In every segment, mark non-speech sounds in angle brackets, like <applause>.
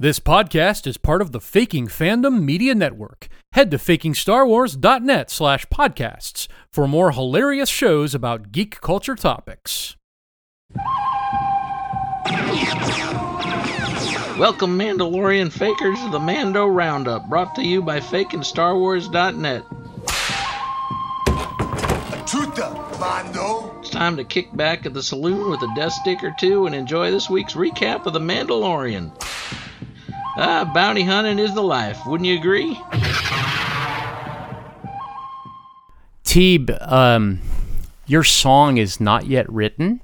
This podcast is part of the Faking Fandom Media Network. Head to fakingstarwars.net slash podcasts for more hilarious shows about geek culture topics. Welcome, Mandalorian fakers, to the Mando Roundup, brought to you by fakingstarwars.net. Chuta, Mando. It's time to kick back at the saloon with a death stick or two and enjoy this week's recap of the Mandalorian. Ah, bounty hunting is the life, wouldn't you agree? Teeb, um, your song is not yet written.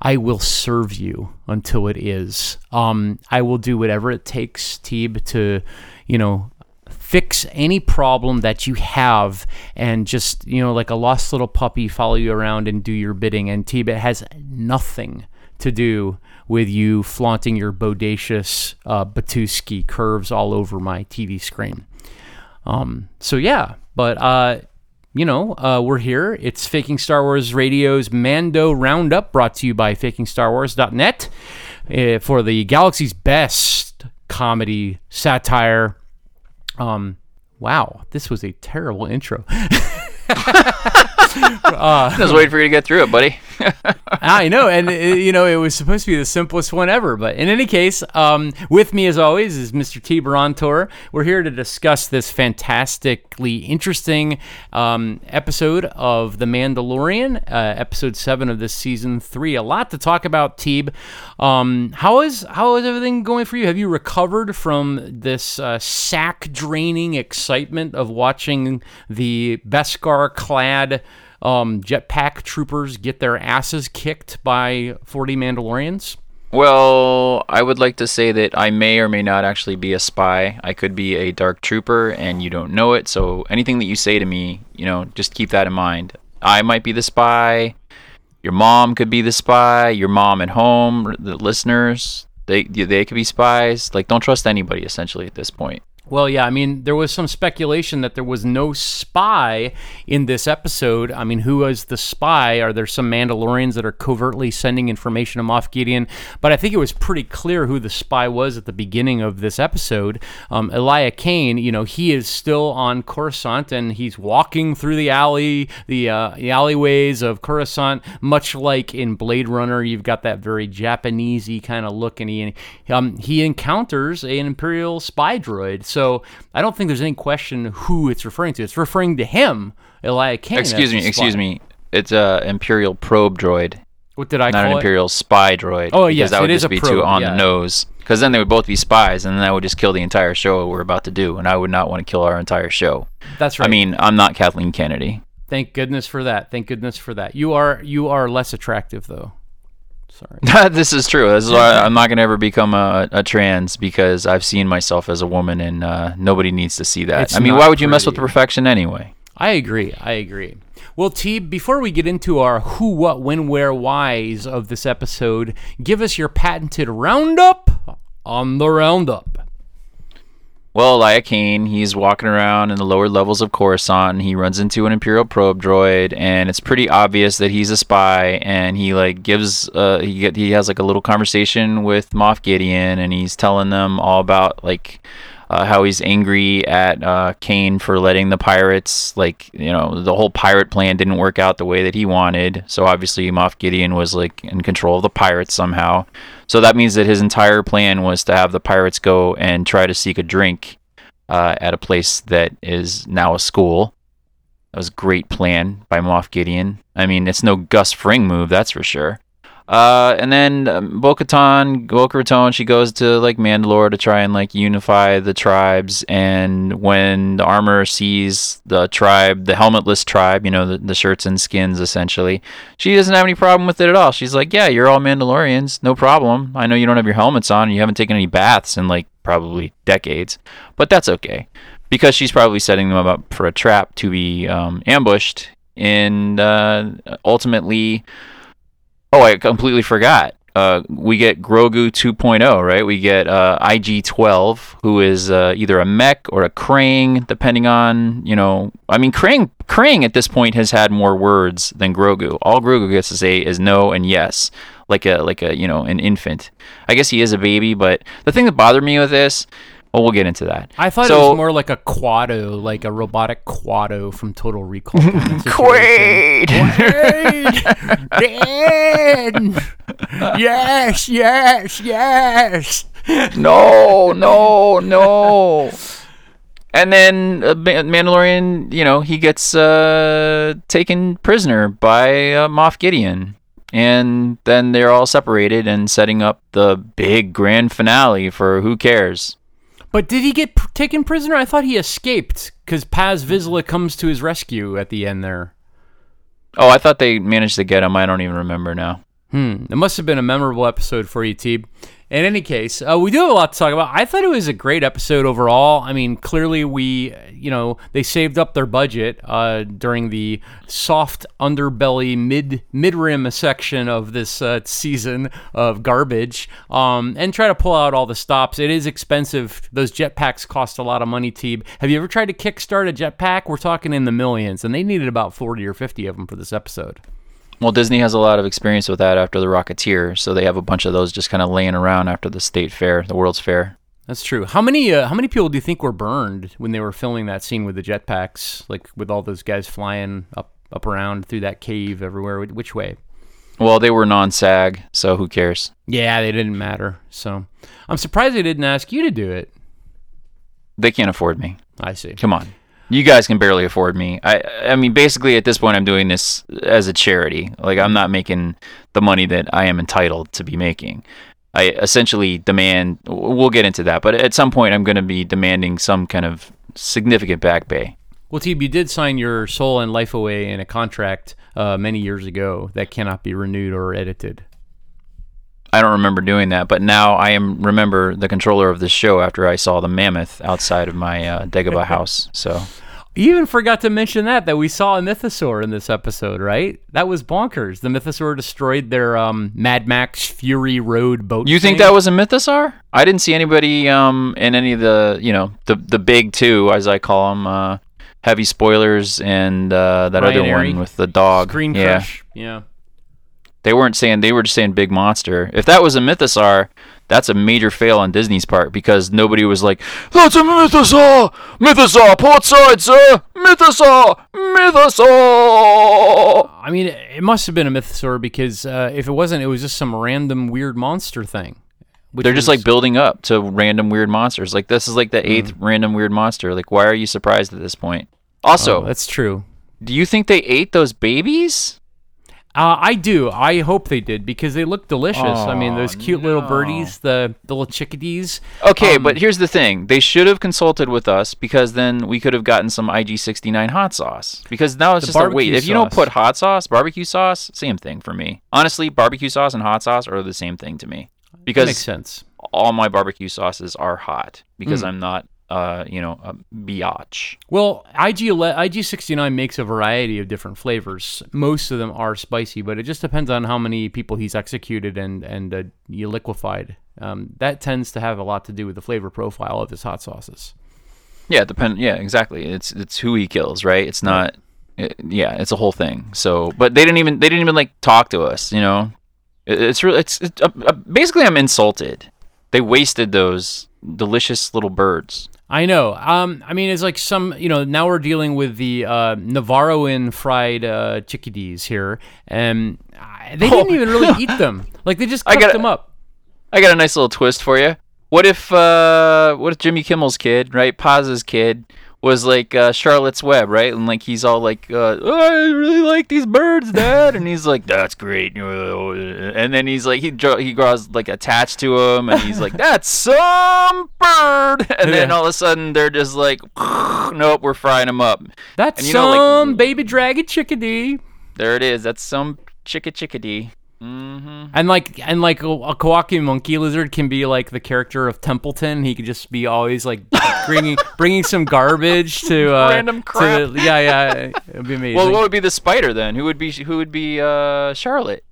I will serve you until it is. Um, I will do whatever it takes, Teeb, to, you know, fix any problem that you have and just, you know, like a lost little puppy, follow you around and do your bidding. And Teeb, it has nothing to do with you flaunting your bodacious uh, curves all over my TV screen. Um, so yeah, but uh, you know, uh, we're here. It's Faking Star Wars Radio's Mando Roundup, brought to you by FakingStarWars.net uh, for the galaxy's best comedy satire. Um, wow, this was a terrible intro. <laughs> I was waiting for you to get through it, buddy. <laughs> I know, and uh, you know, it was supposed to be the simplest one ever. But in any case, um, with me as always is Mr. T. Barantor. We're here to discuss this fantastically interesting um, episode of The Mandalorian, uh, episode seven of this season three. A lot to talk about, Teeb. Um, how is how is everything going for you? Have you recovered from this uh, sack draining excitement of watching the Beskar clad? Um, jetpack troopers get their asses kicked by 40 Mandalorians? Well, I would like to say that I may or may not actually be a spy. I could be a dark trooper and you don't know it. So anything that you say to me, you know, just keep that in mind. I might be the spy. Your mom could be the spy. Your mom at home, the listeners, they they could be spies. Like don't trust anybody essentially at this point. Well, yeah, I mean, there was some speculation that there was no spy in this episode. I mean, who was the spy? Are there some Mandalorians that are covertly sending information to Moff Gideon? But I think it was pretty clear who the spy was at the beginning of this episode. Um, Elia Kane, you know, he is still on Coruscant and he's walking through the alley, the, uh, the alleyways of Coruscant, much like in Blade Runner. You've got that very Japanesey kind of look, and he um, he encounters an Imperial spy droid. So I don't think there's any question who it's referring to. It's referring to him, Elia Kane. Excuse me, excuse me. It's a Imperial probe droid. What did I not an it? Imperial spy droid. Oh yes, because that would it is just a be probe, too on yeah. the nose. Because then they would both be spies, and then that would just kill the entire show we're about to do. And I would not want to kill our entire show. That's right. I mean, I'm not Kathleen Kennedy. thank goodness for that. Thank goodness for that. You are you are less attractive though. Sorry. <laughs> this is true. This is why I'm not gonna ever become a, a trans because I've seen myself as a woman, and uh, nobody needs to see that. It's I mean, why would you mess with perfection anyway? I agree. I agree. Well, T, before we get into our who, what, when, where, whys of this episode, give us your patented roundup on the roundup. Well, Elia Kane, he's walking around in the lower levels of Coruscant. And he runs into an Imperial probe droid, and it's pretty obvious that he's a spy. And he like gives, uh, he get, he has like a little conversation with Moff Gideon, and he's telling them all about like uh, how he's angry at uh, Kane for letting the pirates, like you know, the whole pirate plan didn't work out the way that he wanted. So obviously, Moff Gideon was like in control of the pirates somehow. So that means that his entire plan was to have the pirates go and try to seek a drink uh, at a place that is now a school. That was a great plan by Moff Gideon. I mean, it's no Gus Fring move, that's for sure. Uh, and then um, Bo-Katan, Boca Raton, she goes to like Mandalore to try and like unify the tribes. And when the armor sees the tribe, the helmetless tribe, you know, the, the shirts and skins essentially, she doesn't have any problem with it at all. She's like, yeah, you're all Mandalorians, no problem. I know you don't have your helmets on, and you haven't taken any baths in like probably decades, but that's okay because she's probably setting them up for a trap to be um, ambushed. And uh, ultimately, oh, I completely forgot. Uh, we get Grogu 2.0, right? We get uh, IG-12, who is uh, either a mech or a Krang, depending on you know. I mean, Krang Krang at this point has had more words than Grogu. All Grogu gets to say is no and yes. like a like a you know an infant. I guess he is a baby, but the thing that bothered me with this, well, we'll get into that. I thought it was more like a Kuato, like a robotic Kuato from Total Recall. kind of situation. Quaid. Dan! <laughs> yes, yes, yes. no, no, no. And then uh, Mandalorian, you know, he gets uh, taken prisoner by uh, Moff Gideon. And then they're all separated and setting up the big grand finale for who cares. But did he get p- taken prisoner? I thought he escaped because Paz Vizsla comes to his rescue at the end there. Oh, I thought they managed to get him. I don't even remember now. Hmm. It must have been a memorable episode for you, Teeb. In any case, uh, we do have a lot to talk about. I thought it was a great episode overall. I mean, clearly we, you know, they saved up their budget uh, during the soft underbelly mid mid rim section of this uh, season of garbage, um, and try to pull out all the stops. It is expensive. Those jetpacks cost a lot of money. Teeb, have you ever tried to kickstart a jetpack? We're talking in the millions, and they needed about forty or fifty of them for this episode. Well, Disney has a lot of experience with that after the Rocketeer, so they have a bunch of those just kind of laying around after the state fair, the World's Fair. That's true. How many uh, how many people do you think were burned when they were filming that scene with the jetpacks, like with all those guys flying up up around through that cave everywhere? Which way? Well, they were non-SAG, so who cares? Yeah, they didn't matter. So I'm surprised they didn't ask you to do it. They can't afford me. I see. Come on. You guys can barely afford me. I I mean basically at this point I'm doing this as a charity. Like I'm not making the money that I am entitled to be making. I essentially demand we'll get into that, but at some point I'm going to be demanding some kind of significant back pay. Well, Teeb, you did sign your soul and life away in a contract uh, many years ago that cannot be renewed or edited. I don't remember doing that, but now I am remember the controller of this show after I saw the mammoth outside of my uh, Dagobah <laughs> house. So You even forgot to mention that that we saw a mythosaur in this episode, right? That was bonkers. The mythosaur destroyed their um, Mad Max Fury Road boat. You think thing. that was a mythosaur? I didn't see anybody um in any of the you know the the big two as I call them uh, heavy spoilers and uh, that Ryan other Arey? one with the dog. Green yeah, Crush? Yeah. They weren't saying they were just saying big monster. If that was a mythosaur, that's a major fail on Disney's part because nobody was like, "That's a mythosaur, mythosaur, port side, sir, mythosaur, mythosaur." I mean, it must have been a mythosaur because uh, if it wasn't, it was just some random weird monster thing. They're just like building up to random weird monsters. Like this is like the eighth random weird monster. Like why are you surprised at this point? Also, Oh, that's true. do you think they ate those babies? Uh, I do. I hope they did because they look delicious. I mean, those cute little birdies, the, the little chickadees. Okay, Um, but here's the thing. They should have consulted with us because then we could have gotten some IG69 hot sauce. Because now it's just a wait. barbecue If you don't put hot sauce, barbecue sauce, same thing for me. Honestly, barbecue sauce and hot sauce are the same thing to me. That makes Because sense. all my barbecue sauces are hot because Mm. I'm not uh, you know, a biatch. Well, IG IG sixty nine makes a variety of different flavors. Most of them are spicy, but it just depends on how many people he's executed and and uh, you liquefied. Um, that tends to have a lot to do with the flavor profile of his hot sauces. Yeah, depend. Yeah, exactly. It's it's who he kills, right? It's not. It, yeah, it's a whole thing. So, but they didn't even they didn't even like talk to us. You know, it, it's really it's, it's uh, uh, basically I'm insulted. They wasted those delicious little birds. I know. Um, I mean, it's like some, you know, now we're dealing with the uh, Navarroan fried uh, chickadees here, and they didn't even really eat them. <laughs> Like they just I cooked them up. I got a nice little twist for you. What if uh what if Jimmy Kimmel's kid, right? Paz's kid was like uh, Charlotte's Web, right? And like he's all like, uh, oh, I really like these birds, Dad, and he's like, that's great. And then he's like, he draw, he draws like attached to him, and he's like, <laughs> that's some bird. And then Yeah. all of a sudden they're just like, <laughs> nope, we're frying them up. That's And you know, like- some baby dragon chickadee. There it is. That's some chicka chickadee. Mm-hmm. And like and like a, a Kawaki monkey lizard can be like the character of Templeton. He could just be always like bringing bringing some garbage to <laughs> uh, Random to- crap. yeah, yeah, it'd be amazing. Well, what would be the spider then? Who would be who would be uh, Charlotte?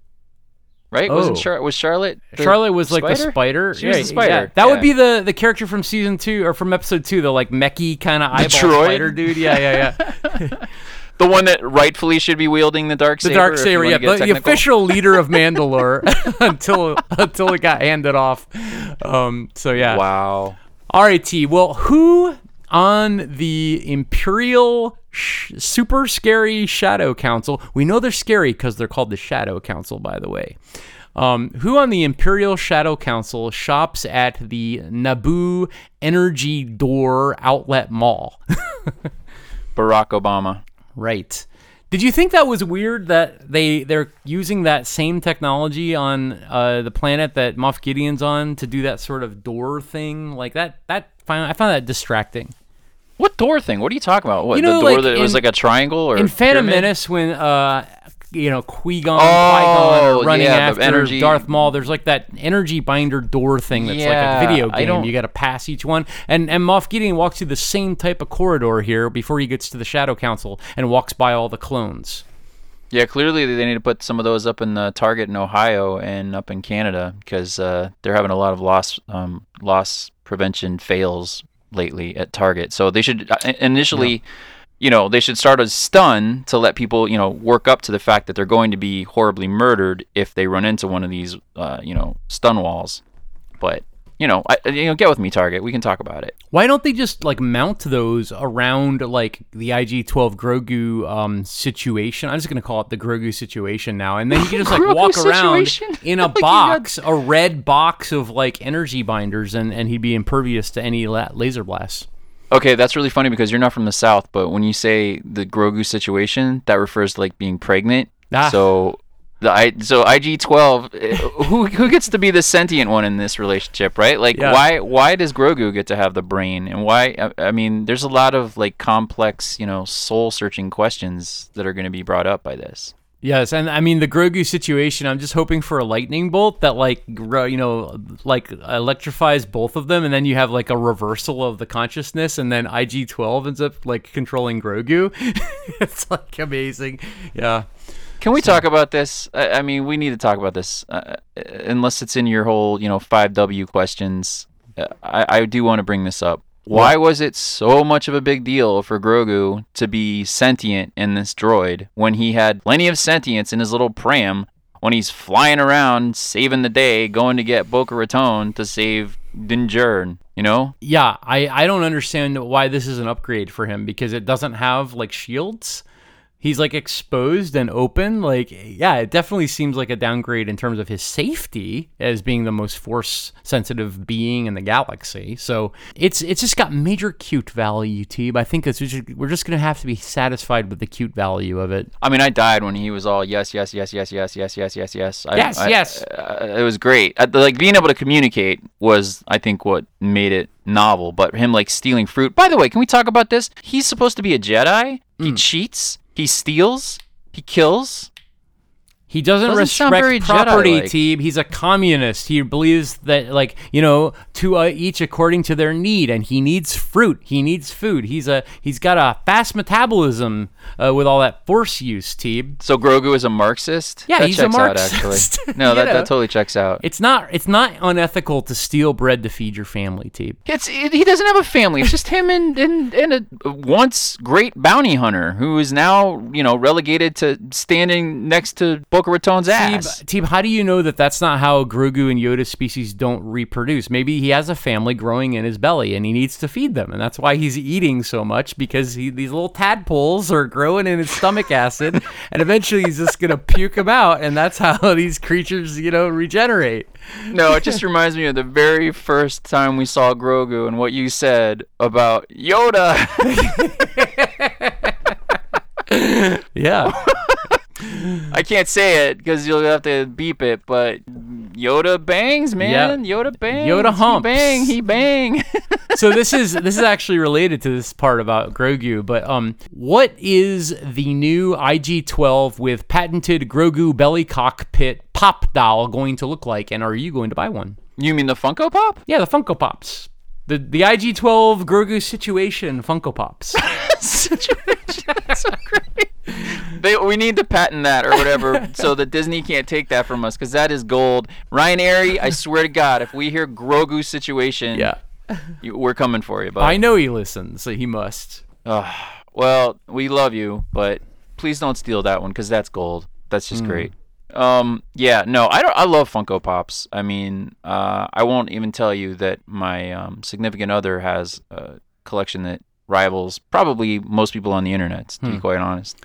Right? Wasn't Oh. Char- was Charlotte? the Charlotte was like the spider? spider. She was the spider, yeah. That would be the the character from season two or from episode two, the like mechy kind of eyeball droid? spider dude. Yeah, yeah, yeah. <laughs> the one that rightfully should be wielding the dark the dark if saber, yeah, get the, the official leader of <laughs> Mandalore until until it got handed off. Um, so yeah. Wow. All right, T. Well, who on the Imperial sh- Super Scary Shadow Council? We know they're scary because they're called the Shadow Council, by the way. Um, who on the Imperial Shadow Council shops at the Naboo Energy Door Outlet Mall? <laughs> Barack Obama. Right. Did you think that was weird that they they're using that same technology on uh, the planet that Moff Gideon's on to do that sort of door thing like that? That I found that distracting. What door thing? What are you talking about? What You know, the door like that was in- like a triangle or In Phantom pyramid? Menace, when uh, you know Qui-Gon, Oh, Qui-Gon are running yeah, after Darth Maul, there's like that energy binder door thing that's like a video game. You got to pass each one, and and Moff Gideon walks through the same type of corridor here before he gets to the Shadow Council and walks by all the clones. Yeah, clearly they need to put some of those up in the Target in Ohio and up in Canada because uh, they're having a lot of loss um, loss prevention fails lately at Target. So they should uh, initially, you know, they should start a stun to let people, you know, work up to the fact that they're going to be horribly murdered if they run into one of these, uh, you know, stun walls. But you know, I, you know, get with me, Target. We can talk about it. Why don't they just like mount those around like the IG-12 Grogu um, situation? I'm just gonna call it the Grogu situation now, and then you <laughs> can just like walk around in <laughs> a Like you box, a red box of like energy binders, and and he'd be impervious to any la- laser blasts. Okay, that's really funny because you're not from the South, but when you say the Grogu situation, that refers to like being pregnant. Ah. So the I so IG twelve, eh, who who gets to be the sentient one in this relationship, right? Like Yeah. why why does Grogu get to have the brain, and why? I, I mean, there's a lot of like complex, you know, soul searching questions that are going to be brought up by this. Yes, and I mean the Grogu situation. I'm just hoping for a lightning bolt that, like, you know, like electrifies both of them, and then you have like a reversal of the consciousness, and then IG-12 ends up like controlling Grogu. <laughs> it's like amazing. Yeah. Can we talk about this? I, I mean, we need to talk about this, uh, uh, unless it's in your whole, you know, five W questions. Uh, I, I do want to bring this up. Why was it so much of a big deal for Grogu to be sentient in this droid when he had plenty of sentience in his little pram when he's flying around saving the day, going to get Boca Raton to save Din Djarin, you know? Yeah, I, I don't understand why this is an upgrade for him because it doesn't have like shields. He's like exposed and open. Like, yeah, it definitely seems like a downgrade in terms of his safety as being the most force sensitive being in the galaxy. So it's it's just got major cute value, Teeb. I think it's we're just gonna have to be satisfied with the cute value of it. I mean, I died when he was all yes, yes, yes, yes, yes, yes, yes, yes, yes. I, Yes, I- yes. uh, it was great. Uh, like being able to communicate was, I think, what made it novel. But him like stealing fruit. By the way, can we talk about this? He's supposed to be a Jedi. He cheats. He steals. He kills. He doesn't, Doesn't sound very respect property, Jedi-like. Teeb. He's a communist. He believes that, like, you know, to uh, each according to their need, and he needs fruit. He needs food. He's a he's got a fast metabolism uh, with all that force use, Teeb. So Grogu is a Marxist. Yeah, that he's a Marxist. Out, actually, <laughs> no, that, know. that totally checks out. It's not it's not unethical to steal bread to feed your family, Teeb. It's it, he doesn't have a family. It's just him and and, and a once great bounty hunter who is now you know relegated to standing next to Boca Raton's ass. Teeb, Teeb, how do you know that that's not how Grogu and Yoda species don't reproduce? Maybe he has a family growing in his belly and he needs to feed them, and that's why he's eating so much because he, these little tadpoles are growing in his stomach acid, <laughs> and eventually he's just gonna puke them out, and that's how <laughs> these creatures, you know, regenerate. No, it just reminds me of the very first time we saw Grogu and what you said about Yoda. <laughs> Yeah, I can't say it because you'll have to beep it, but Yoda bangs, man. Yoda bangs. Yoda humps. He bang. He bang. <laughs> so this is this is actually related to this part about Grogu, but um, what is the new IG-12 with patented Grogu belly cockpit pop doll going to look like, and are you going to buy one? you mean the Funko Pop? Yeah, the Funko Pops. The the IG-12 Grogu situation Funko Pops. <laughs> situation. That's so great. They, we need to patent that or whatever so that Disney can't take that from us because that is gold. Ryan Arey, I swear to God, if we hear Grogu situation, yeah. <laughs> you, we're coming for you, bud. I know he listens, so he must. Ugh. well, we love you, but please don't steal that one because that's gold. That's just hmm. great. Um, yeah, no, I don't. I love Funko Pops. I mean, uh, I won't even tell you that my um, significant other has a collection that rivals probably most people on the internet. To be quite honest.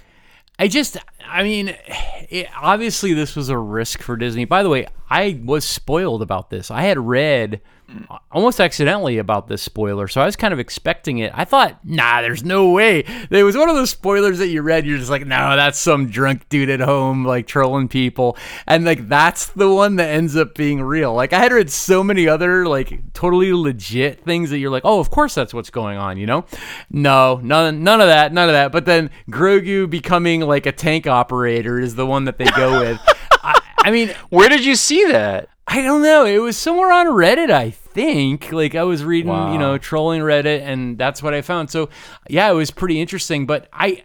I just, I mean, <sighs> it, obviously this was a risk for Disney. By the way, I was spoiled about this. I had read uh, almost accidentally about this spoiler, so I was kind of expecting it. I thought, nah, there's no way. There was one of those spoilers that you read. You're just like, no, that's some drunk dude at home like trolling people, and like that's the one that ends up being real. Like I had read so many other like totally legit things that you're like, oh, of course that's what's going on. You know? No, none, none of that, none of that. But then Grogu becoming like a tank operator is the one that they go with. <laughs> I, mean, Where did you see that? I don't know. It was somewhere on Reddit, I think. Like I was reading, Wow. you know, trolling Reddit, and that's what I found. So yeah, it was pretty interesting. But I,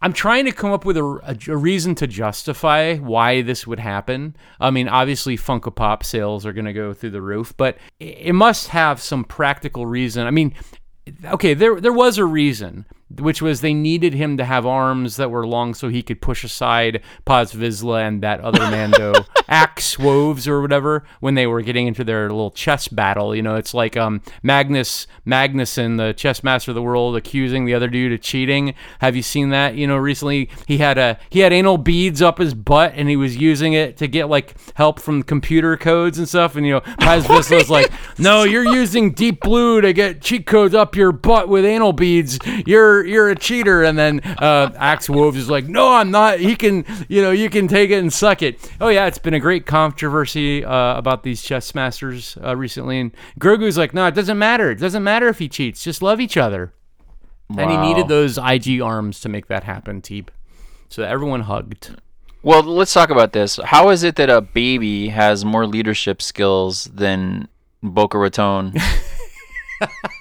I'm trying to come up with a, a, a reason to justify why this would happen. I mean, obviously Funko Pop sales are going to go through the roof, but it, it must have some practical reason. I mean, okay, there there was a reason, which was they needed him to have arms that were long so he could push aside Paz Vizsla and that other Mando, <laughs> Axe Woves or whatever, when they were getting into their little chess battle. You know, it's like um, Magnus Magnuson, the chess master of the world, accusing the other dude of cheating. Have you seen that? You know, recently he had a he had anal beads up his butt and he was using it to get like help from computer codes and stuff. And you know, <laughs> Paz Vizsla's like, no, you're using Deep Blue to get cheat codes up your butt with anal beads. You're you're a cheater. And then uh, Axe Woves is like, no, I'm not. He can, you know, you can take it and suck it. Oh yeah, it's been a great controversy uh, about these chess masters uh, recently. And Grogu's like, no, it doesn't matter. It doesn't matter if he cheats. Just love each other. And he needed those IG arms to make that happen, Teeb. So everyone hugged. Well, let's talk about this. How is it that a baby has more leadership skills than Boca Raton? <laughs>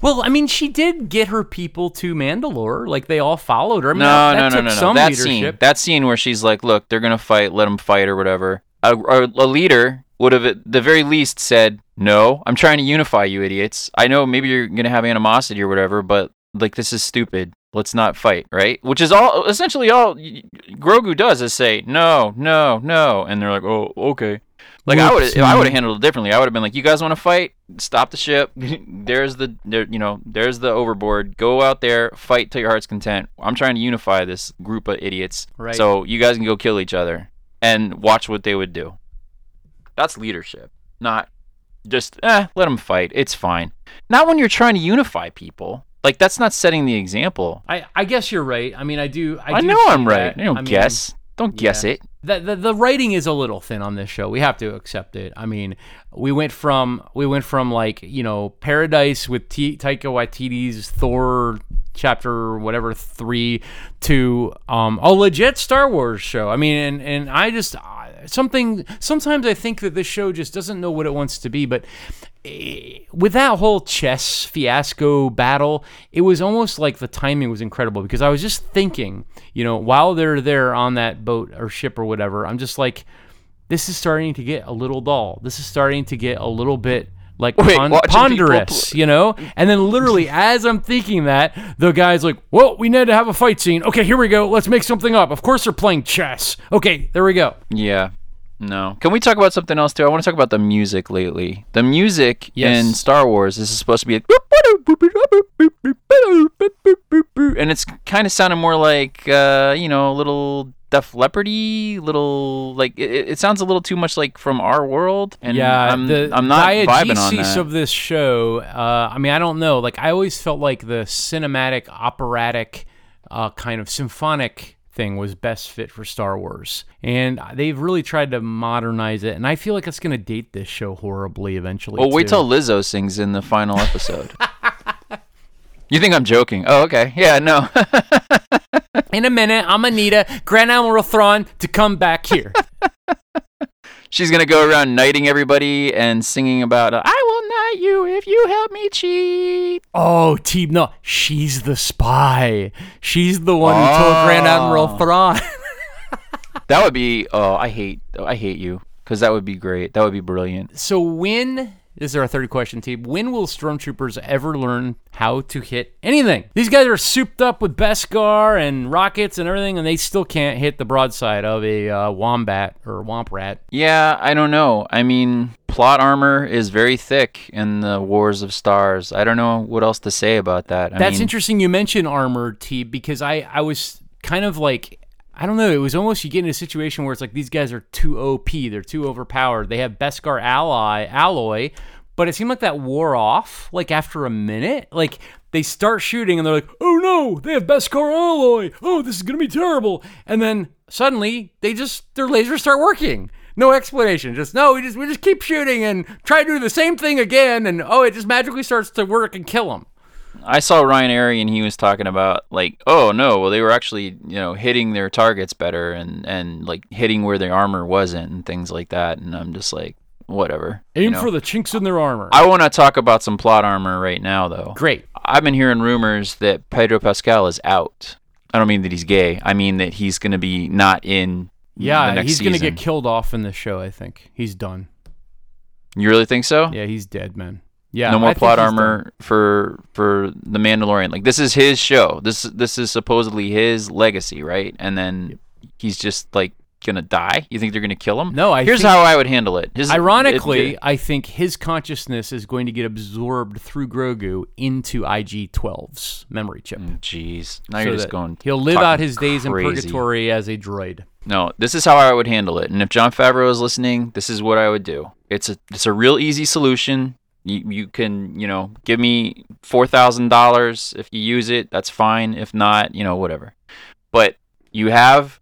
Well, I mean, she did get her people to Mandalore. Like they all followed her. I mean, no, that, that no, no, took no, no. That leadership. scene, that scene where she's like, "Look, they're gonna fight. Let them fight, or whatever." A, a, a leader would have, at the very least, said, "No, I'm trying to unify you, idiots. I know maybe you're gonna have animosity or whatever, but like this is stupid. Let's not fight, right?" Which is all essentially all Grogu does is say, "No, no, no," and they're like, "Oh, okay." Like I would, if I would have handled it differently. I would have been like, "You guys want to fight? Stop the ship. <laughs> there's the, there, you know, there's the overboard. Go out there, fight till your heart's content. I'm trying to unify this group of idiots. Right. So you guys can go kill each other and watch what they would do. That's leadership, not just eh, let them fight. It's fine. Not when you're trying to unify people. Like that's not setting the example. I, I guess you're right. I mean, I do. I, I, do know I'm right. that. I don't I mean, guess. Don't guess yeah. it. The, the the writing is a little thin on this show. We have to accept it. I mean, we went from we went from like you know Paradise with T- Taika Waititi's Thor chapter whatever three to um, a legit Star Wars show. I mean, and and I just something sometimes I think that this show just doesn't know what it wants to be, but eh, with that whole chess fiasco battle, it was almost like the timing was incredible because I was just thinking, you know, while they're there on that boat or ship or whatever, I'm just like, this is starting to get a little dull. This is starting to get a little bit like Wait, pon- people ponderous, you know? And then literally <laughs> as I'm thinking that, the guy's like, well, we need to have a fight scene. Okay, here we go. Let's make something up. Of course they're playing chess. Okay, there we go. Yeah. No. Can we talk about something else too? I want to talk about the music lately. The music Yes. in Star Wars this is supposed to be a and it's kind of sounding more like uh, you know, a little Def Leppardy, little like it, it sounds a little too much like from our world. And yeah, I'm, the I'm not vibing on that. of this show. Uh, I mean, I don't know. Like, I always felt like the cinematic, operatic, uh, kind of symphonic thing was best fit for Star Wars, and they've really tried to modernize it. And I feel like it's going to date this show horribly eventually. well, wait till Lizzo sings in the final episode. <laughs> you think I'm joking? Oh, okay. Yeah, no. <laughs> in a minute, I'm gonna need a Grand Admiral Thrawn to come back here. <laughs> She's gonna go around knighting everybody and singing about "I will knight you if you help me cheat." oh, Team no, she's the spy. She's the one who told ah. Grand Admiral Oh. Thrawn. <laughs> That would be. Oh, I hate. I hate you because that would be great. That would be brilliant. so when This is our third question, team. When will stormtroopers ever learn how to hit anything? These guys are souped up with Beskar and rockets and everything, and they still can't hit the broadside of a uh, wombat or womp rat. Yeah, I don't know. I mean, plot armor is very thick in the Wars of Stars. I don't know what else to say about that. I That's mean, interesting you mention armor, T, because I, I was kind of like, I don't know, it was almost you get in a situation where it's like these guys are too OP, they're too overpowered. They have Beskar ally alloy, but it seemed like that wore off like after a minute. Like they start shooting and they're like, oh no, they have Beskar alloy. Oh, this is gonna be terrible. And then suddenly they just their lasers start working. No explanation. Just no, we just we just keep shooting and try to do the same thing again, and oh, it just magically starts to work and kill them. I saw Ryan Arey and he was talking about like, oh no, well they were actually you know hitting their targets better and and like hitting where their armor wasn't and things like that. And I'm just like, whatever. Aim you know? for the chinks in their armor. I want to talk about some plot armor right now though. Great. I've been hearing rumors that Pedro Pascal is out. I don't mean that he's gay. I mean that he's going to be not in. Yeah, the next he's gonna get killed off in the show. I think he's done. You really think so? Yeah, he's dead, man. Yeah, no more think plot armor for for the Mandalorian. Like this is his show. This this is supposedly his legacy, right? And then he's just like gonna die. You think they're gonna kill him? No, I Here's think- how I would handle it. His, Ironically, it- I think his consciousness is going to get absorbed through Grogu into IG-12's memory chip. Mm, jeez, now so you're just going. He'll live out his days in purgatory as a droid. No, this is how I would handle it. And if Jon Favreau is listening, this is what I would do. It's a it's a real easy solution. You you can, you know, give me four thousand dollars if you use it, that's fine. If not, you know, whatever. But you have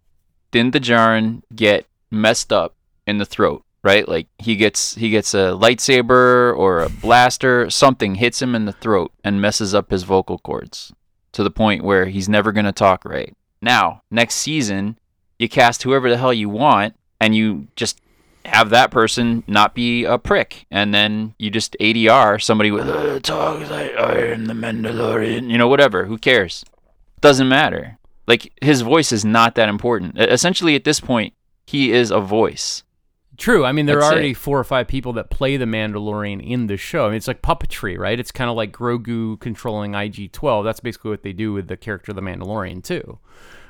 didn't Din Djarin get messed up in the throat, right? Like he gets he gets a lightsaber or a blaster, something hits him in the throat and messes up his vocal cords to the point where he's never gonna talk right. Now, next season, you cast whoever the hell you want and you just have that person not be a prick and then you just ADR somebody with uh, talk like I am the Mandalorian you know whatever who cares doesn't matter like his voice is not that important essentially at this point he is a voice True. I mean, there That's are it. already four or five people that play the Mandalorian in the show. I mean, it's like puppetry, right? It's kind of like Grogu controlling IG-12. That's basically what they do with the character of the Mandalorian too.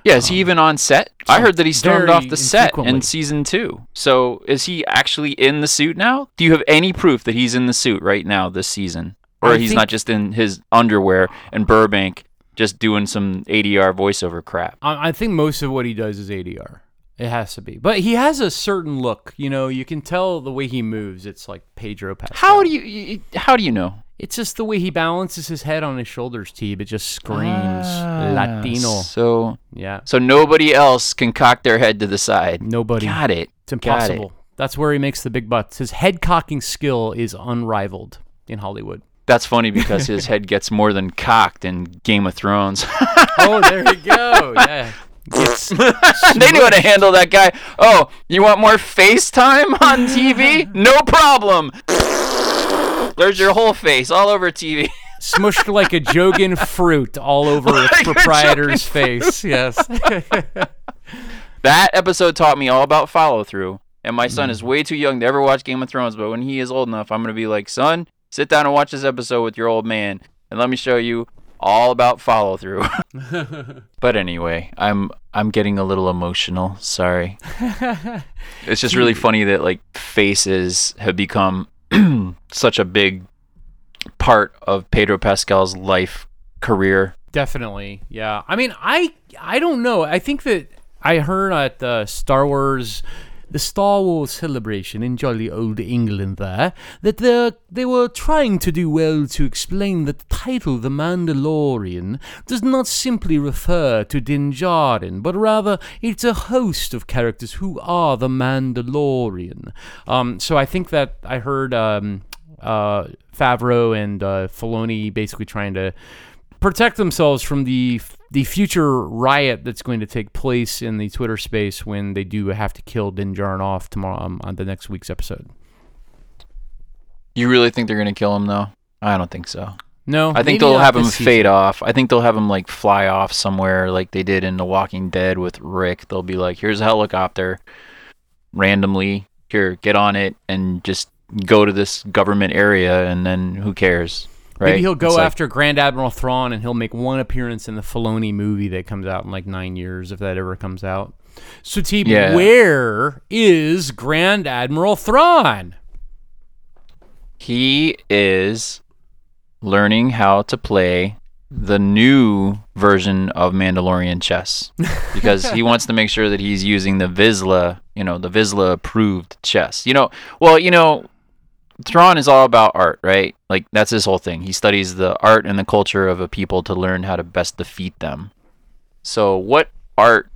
Yeah is he um, even on set I heard that he stormed very off the set in season 2 so is he actually in the suit now do you have any proof that he's in the suit right now this season or I he's think- not just in his underwear in Burbank just doing some ADR voiceover crap I, I think most of what he does is ADR. It has to be, but he has a certain look. You know, you can tell the way he moves. It's like Pedro Pascal. How do you, you how do you know? It's just the way he balances his head on his shoulders. Teeb. It just screams Ah, Latino. So Yeah, so nobody else can cock their head to the side. nobody. Got it. It's Got it. impossible. That's where he makes the big butts. His head cocking skill is unrivaled in Hollywood. That's funny because his <laughs> head gets more than cocked in Game of Thrones. <laughs> oh, there you go. Yeah. <laughs> They knew how to handle that guy. Oh, you want more FaceTime on TV? No problem. There's your whole face all over TV. smushed like a Jogan <laughs> fruit all over its Like a proprietor's face. Yes. <laughs> That episode taught me all about follow through. And my son is mm. way too young to ever watch Game of Thrones, but when he is old enough, I'm going to be like, son, sit down and watch this episode with your old man, and let me show you all about follow through. <laughs> but anyway, I'm I'm getting a little emotional. Sorry. it's just really funny that like faces have become <clears throat> such a big part of Pedro Pascal's life career. Definitely, yeah. I mean, I I don't know. I think that I heard at the Star Wars, the Star Wars celebration in jolly old England there, that they they were trying to do well to explain that the title "The Mandalorian" does not simply refer to Din Djarin, but rather it's a host of characters who are the Mandalorian. Um, so I think that I heard um, uh, Favreau and uh, Filoni basically trying to protect themselves from the the future riot that's going to take place in the Twitter space when they do have to kill Din Djarin off tomorrow um, on the next week's episode. You really think they're gonna kill him though? I don't think so. No, I think they'll have him season. fade off. I think they'll have him like fly off somewhere like they did in The Walking Dead with Rick. They'll be like, "Here's a helicopter, randomly. Here, get on it and just go to this government area, and then who cares, right? Maybe he'll go It's like- after Grand Admiral Thrawn and he'll make one appearance in the Filoni movie that comes out in like nine years, if that ever comes out. So, T, Yeah. where is Grand Admiral Thrawn? He is learning how to play the new version of Mandalorian chess <laughs> because he wants to make sure that he's using the Vizsla, you know, the Vizsla approved chess. You know, well, you know, Thrawn is all about art, right? Like that's his whole thing. He studies the art and the culture of a people to learn how to best defeat them. So, what art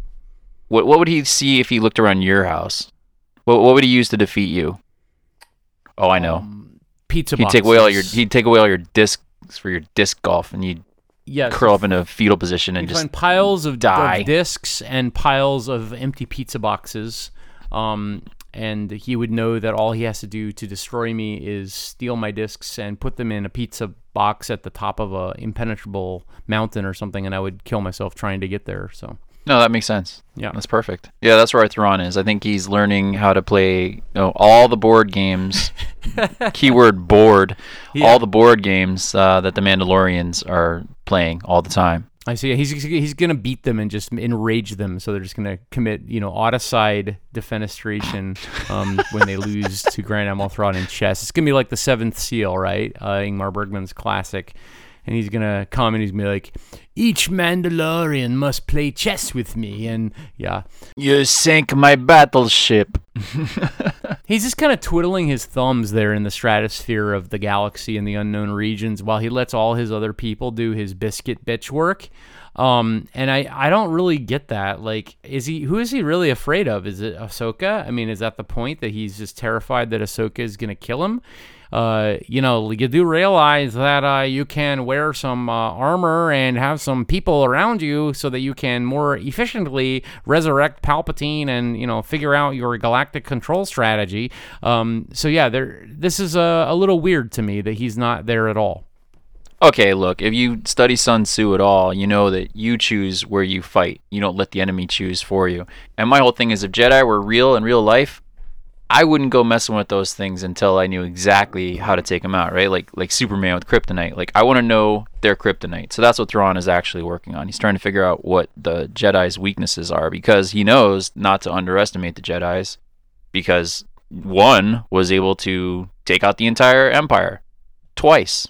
what what would he see if he looked around your house? What what would he use to defeat you? Oh, I know. Pizza He'd take away all your he'd take away all your discs for your disc golf, and you'd yes, curl up in a fetal position and just piles of, die. of discs and piles of empty pizza boxes. Um, and he would know that all he has to do to destroy me is steal my discs and put them in a pizza box at the top of a impenetrable mountain or something, and I would kill myself trying to get there. So no, that makes sense. Yeah. that's perfect. Yeah, that's where Thrawn is. I think he's learning how to play you know, all the board games. <laughs> keyword board. Yeah. All the board games uh, that the Mandalorians are playing all the time. I see. He's he's gonna beat them and just enrage them, so they're just gonna commit, you know, auticide defenestration <laughs> um, when they lose to Grand Admiral Thrawn in chess. It's gonna be like the Seventh Seal, right? Uh, Ingmar Bergman's classic, and he's gonna come and he's gonna be like, "Each Mandalorian must play chess with me," and yeah, You sink my battleship. <laughs> He's just kind of twiddling his thumbs there in the stratosphere of the galaxy and the unknown regions while he lets all his other people do his biscuit bitch work. Um, and I, I don't really get that. Like, is he, who is he really afraid of? Is it Ahsoka? I mean, is that the point that he's just terrified that Ahsoka is to kill him? Uh, you know, you do realize that uh, you can wear some uh, armor and have some people around you so that you can more efficiently resurrect Palpatine and you know figure out your galactic control strategy. Um, so yeah, there. This is a, a little weird to me that he's not there at all. Okay, look, if you study Sun Tzu at all, you know that you choose where you fight. You don't let the enemy choose for you. And my whole thing is if Jedi were real in real life, I wouldn't go messing with those things until I knew exactly how to take them out, right? Like like Superman with kryptonite. Like I want to know their kryptonite. So that's what Thrawn is actually working on. He's trying to figure out what the Jedi's weaknesses are because he knows not to underestimate the Jedi's because one was able to take out the entire empire twice.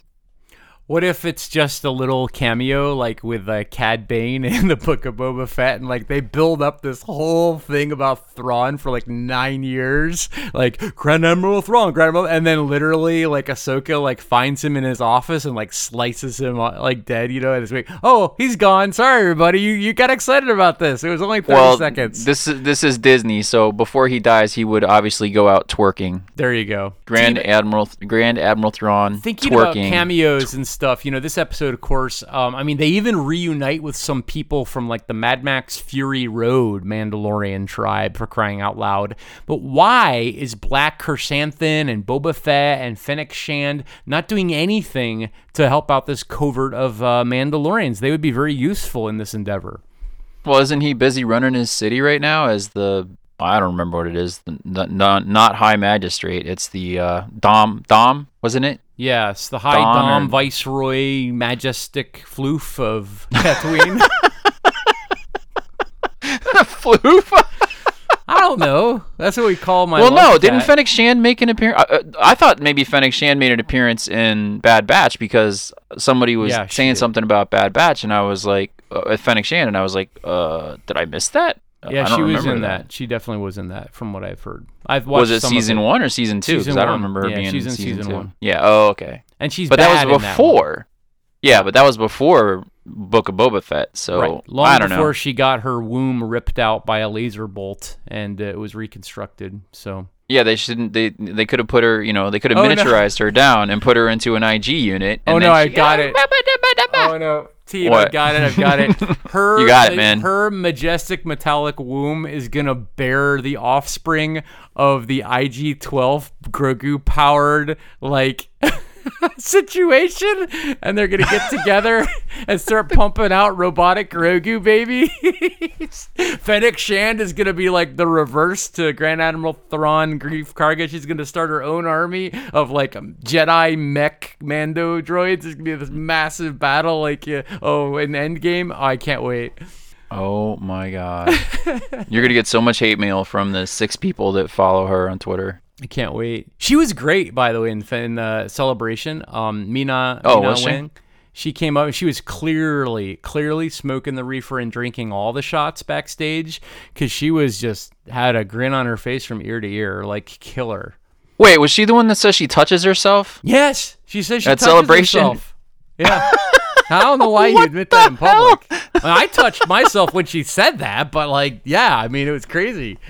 What if it's just a little cameo, like with uh, Cad Bane <laughs> in the Book of Boba Fett, and like they build up this whole thing about Thrawn for like nine years, like Grand Admiral Thrawn, Grand Admiral, and then literally like Ahsoka like finds him in his office and like slices him uh, like dead, you know, and it's like, oh, he's gone. Sorry, everybody, you you got excited about this. It was only thirty well, seconds. This is this is Disney, so before he dies, he would obviously go out twerking. there you go. Grand Admiral Grand Admiral Thrawn thinking about cameos and stuff you know this episode of course um, i mean they even reunite with some people from like the mad max fury road mandalorian tribe for crying out loud but why is black chrysanthemum and boba fett and fennec shand not doing anything to help out this covert of uh, mandalorians they would be very useful in this endeavor well, isn't he busy running his city right now as the I don't remember what it is. The, the, not, not High Magistrate. It's the uh, Dom Dom, wasn't it? Yes the high Don dom or- viceroy majestic floof of <laughs> tatooine <laughs> Floof. I don't know. That's what we call my. well, no, love didn't cat. Fennec Shand make an appearance? Uh, uh, I thought maybe Fennec Shand made an appearance in Bad Batch because somebody was Yeah, saying did. something about Bad Batch, and I was like, uh, Fennec Shand, and I was like, uh, did I miss that? Uh, Yeah, she was in that. She definitely was in that, from what I've heard. I've watched. was it some of season one or season two? Because I don't remember her Yeah, being she's in in season, season two. one. Yeah. Oh, okay. and she's But that was in that before. Yeah, but that was before Book of Boba Fett. So right? Long I don't before know. she got her womb ripped out by a laser bolt and uh, it was reconstructed. So Yeah, they shouldn't. They they could have put her. You know, they could have Oh, no. miniaturized her down and put her into an IG unit. Oh, and no, then I she- got it. <laughs> oh no, Team, I've got it. I've got it. <laughs> Her, You got it, man. Her majestic metallic womb is gonna bear the offspring of the IG-12 Grogu powered like. <laughs> <laughs> situation and they're gonna get together <laughs> and start pumping out robotic Grogu baby <laughs> Fennec Shand is gonna be like the reverse to Grand Admiral Thrawn Greef Karga. She's gonna start her own army of like um, Jedi mech Mando droids. It's gonna be this massive battle, like uh, oh, in Endgame. Oh, I can't wait. Oh my god. You're gonna get so much hate mail from the six people that follow her on Twitter. I can't wait. She was great, by the way, in, in uh, celebration. Um, Ming-Na, Oh, Ming-Na was she? She came up. She was clearly, clearly smoking the reefer and drinking all the shots backstage because she was just had a grin on her face from ear to ear, like killer. Wait, was she the one that says she touches herself? Yes, she says she At touches Celebration? herself. Yeah. <laughs> I don't know why you admit that in public. I touched myself when she said that, but like, yeah, I mean, it was crazy. <laughs>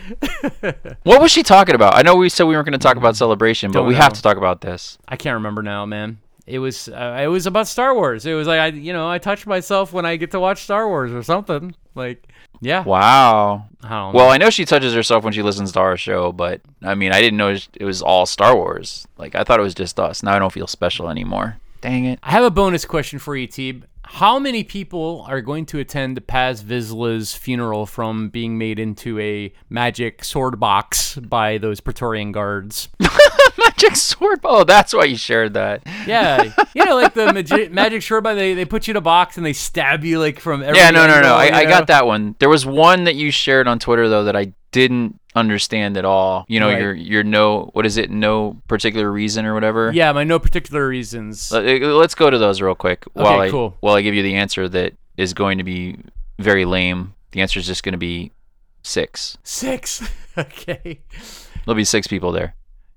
What was she talking about? I know we said we weren't going to talk about celebration, but Don't we have to talk about this. I can't remember now, man. It was uh, it was about Star Wars. It was like I you know I touch myself when I get to watch Star Wars or something. Like yeah, Wow. I don't know. Well, I know she touches herself when she listens to our show, but I mean, I didn't know it was all Star Wars. Like, I thought it was just us. Now I don't feel special anymore. Dang it. I have a bonus question for you, Teeb. How many people are going to attend Paz Vizsla's funeral from being made into a magic sword box by those Praetorian guards? <laughs> Magic sword. Oh, that's why you shared that. Yeah, <laughs> you know, like the magi- magic sword box. They, they put you in a box and they stab you like from every Yeah, no, no, no. I, I got that one. There was one that you shared on Twitter though that I didn't understand at all. You know, Right. your your no what is it? No particular reason or whatever. Yeah, my no particular reasons. Let- uh, Let's go to those real quick while I cool. while I give you the answer that is going to be very lame. The answer is just going to be six. Six. <laughs> okay. There'll be six people there.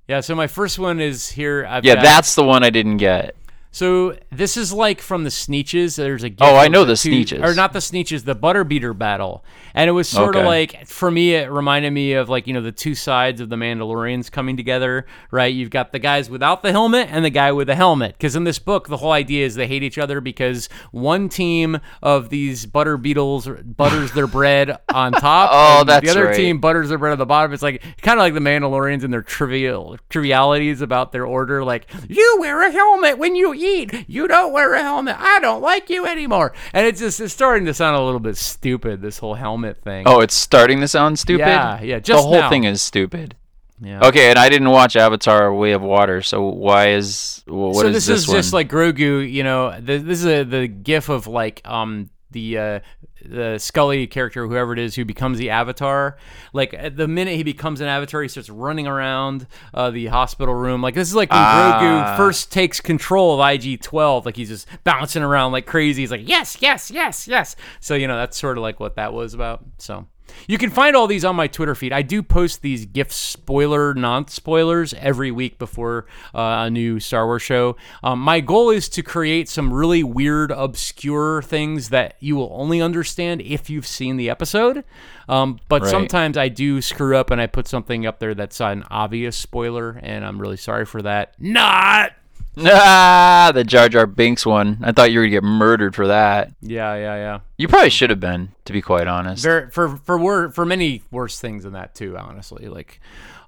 Yeah, so my first one is here. I've Yeah, got- that's the one I didn't get. So this is like from the Sneetches. There's a Oh, I know the two- Sneetches. or not the Sneetches, the Butterbeater battle, and it was sort of like for me, it reminded me of like you know the two sides of the Mandalorians coming together, right? You've got the guys without the helmet and the guy with the helmet, because in this book, the whole idea is they hate each other because one team of these butter beetles butters their bread <laughs> on top, Oh, and that's the other right. team butters their bread at the bottom. It's like kind of like the Mandalorians and their trivial trivialities about their order. Like you wear a helmet when you eat. You don't wear a helmet. I don't like you anymore. And it's just it's starting to sound a little bit stupid. This whole helmet thing. Oh, it's starting to sound stupid. Yeah, yeah, Just the whole now. thing is stupid. yeah. Okay, and I didn't watch Avatar: Way of Water, so why is wh- what so is this, this, is one? just like Grogu. You know, th- this is a, the gif of like um the uh, the Scully character, whoever it is, who becomes the Avatar. Like at the minute he becomes an Avatar, he starts running around uh, the hospital room. Like this is like when Ah. Grogu first takes control of IG Twelve. Like he's just bouncing around like crazy. He's like yes, yes, yes, yes. So you know that's sort of like what that was about. So. You can find all these on my Twitter feed. I do post these gift spoiler, non spoilers every week before uh, a new Star Wars show. Um, my goal is to create some really weird, obscure things that you will only understand if you've seen the episode. Um, but Right. sometimes I do screw up and I put something up there that's an obvious spoiler, and I'm really sorry for that. Not! Ah the Jar Jar Binks one. I thought you were gonna get murdered for that. Yeah, yeah, yeah. You probably should have been, to be quite honest. Very, for for wor- for many worse things than that too. Honestly, like,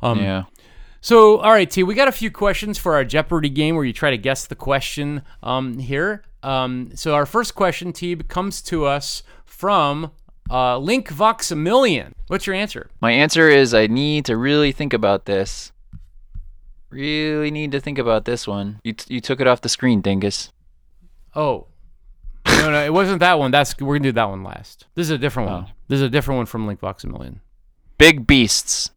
um, yeah. So, all right, T, we got a few questions for our Jeopardy game where you try to guess the question um, here. Um, so, our first question, T, comes to us from uh, Link Voxamillion. What's your answer? My answer is I need to really think about this. Really need to think about this one. You t- you took it off the screen, dingus. Oh, no, no, it wasn't that one. That's we're gonna do that one last. This is a different one. Oh. This is a different one from Link Box a Million. Big beasts.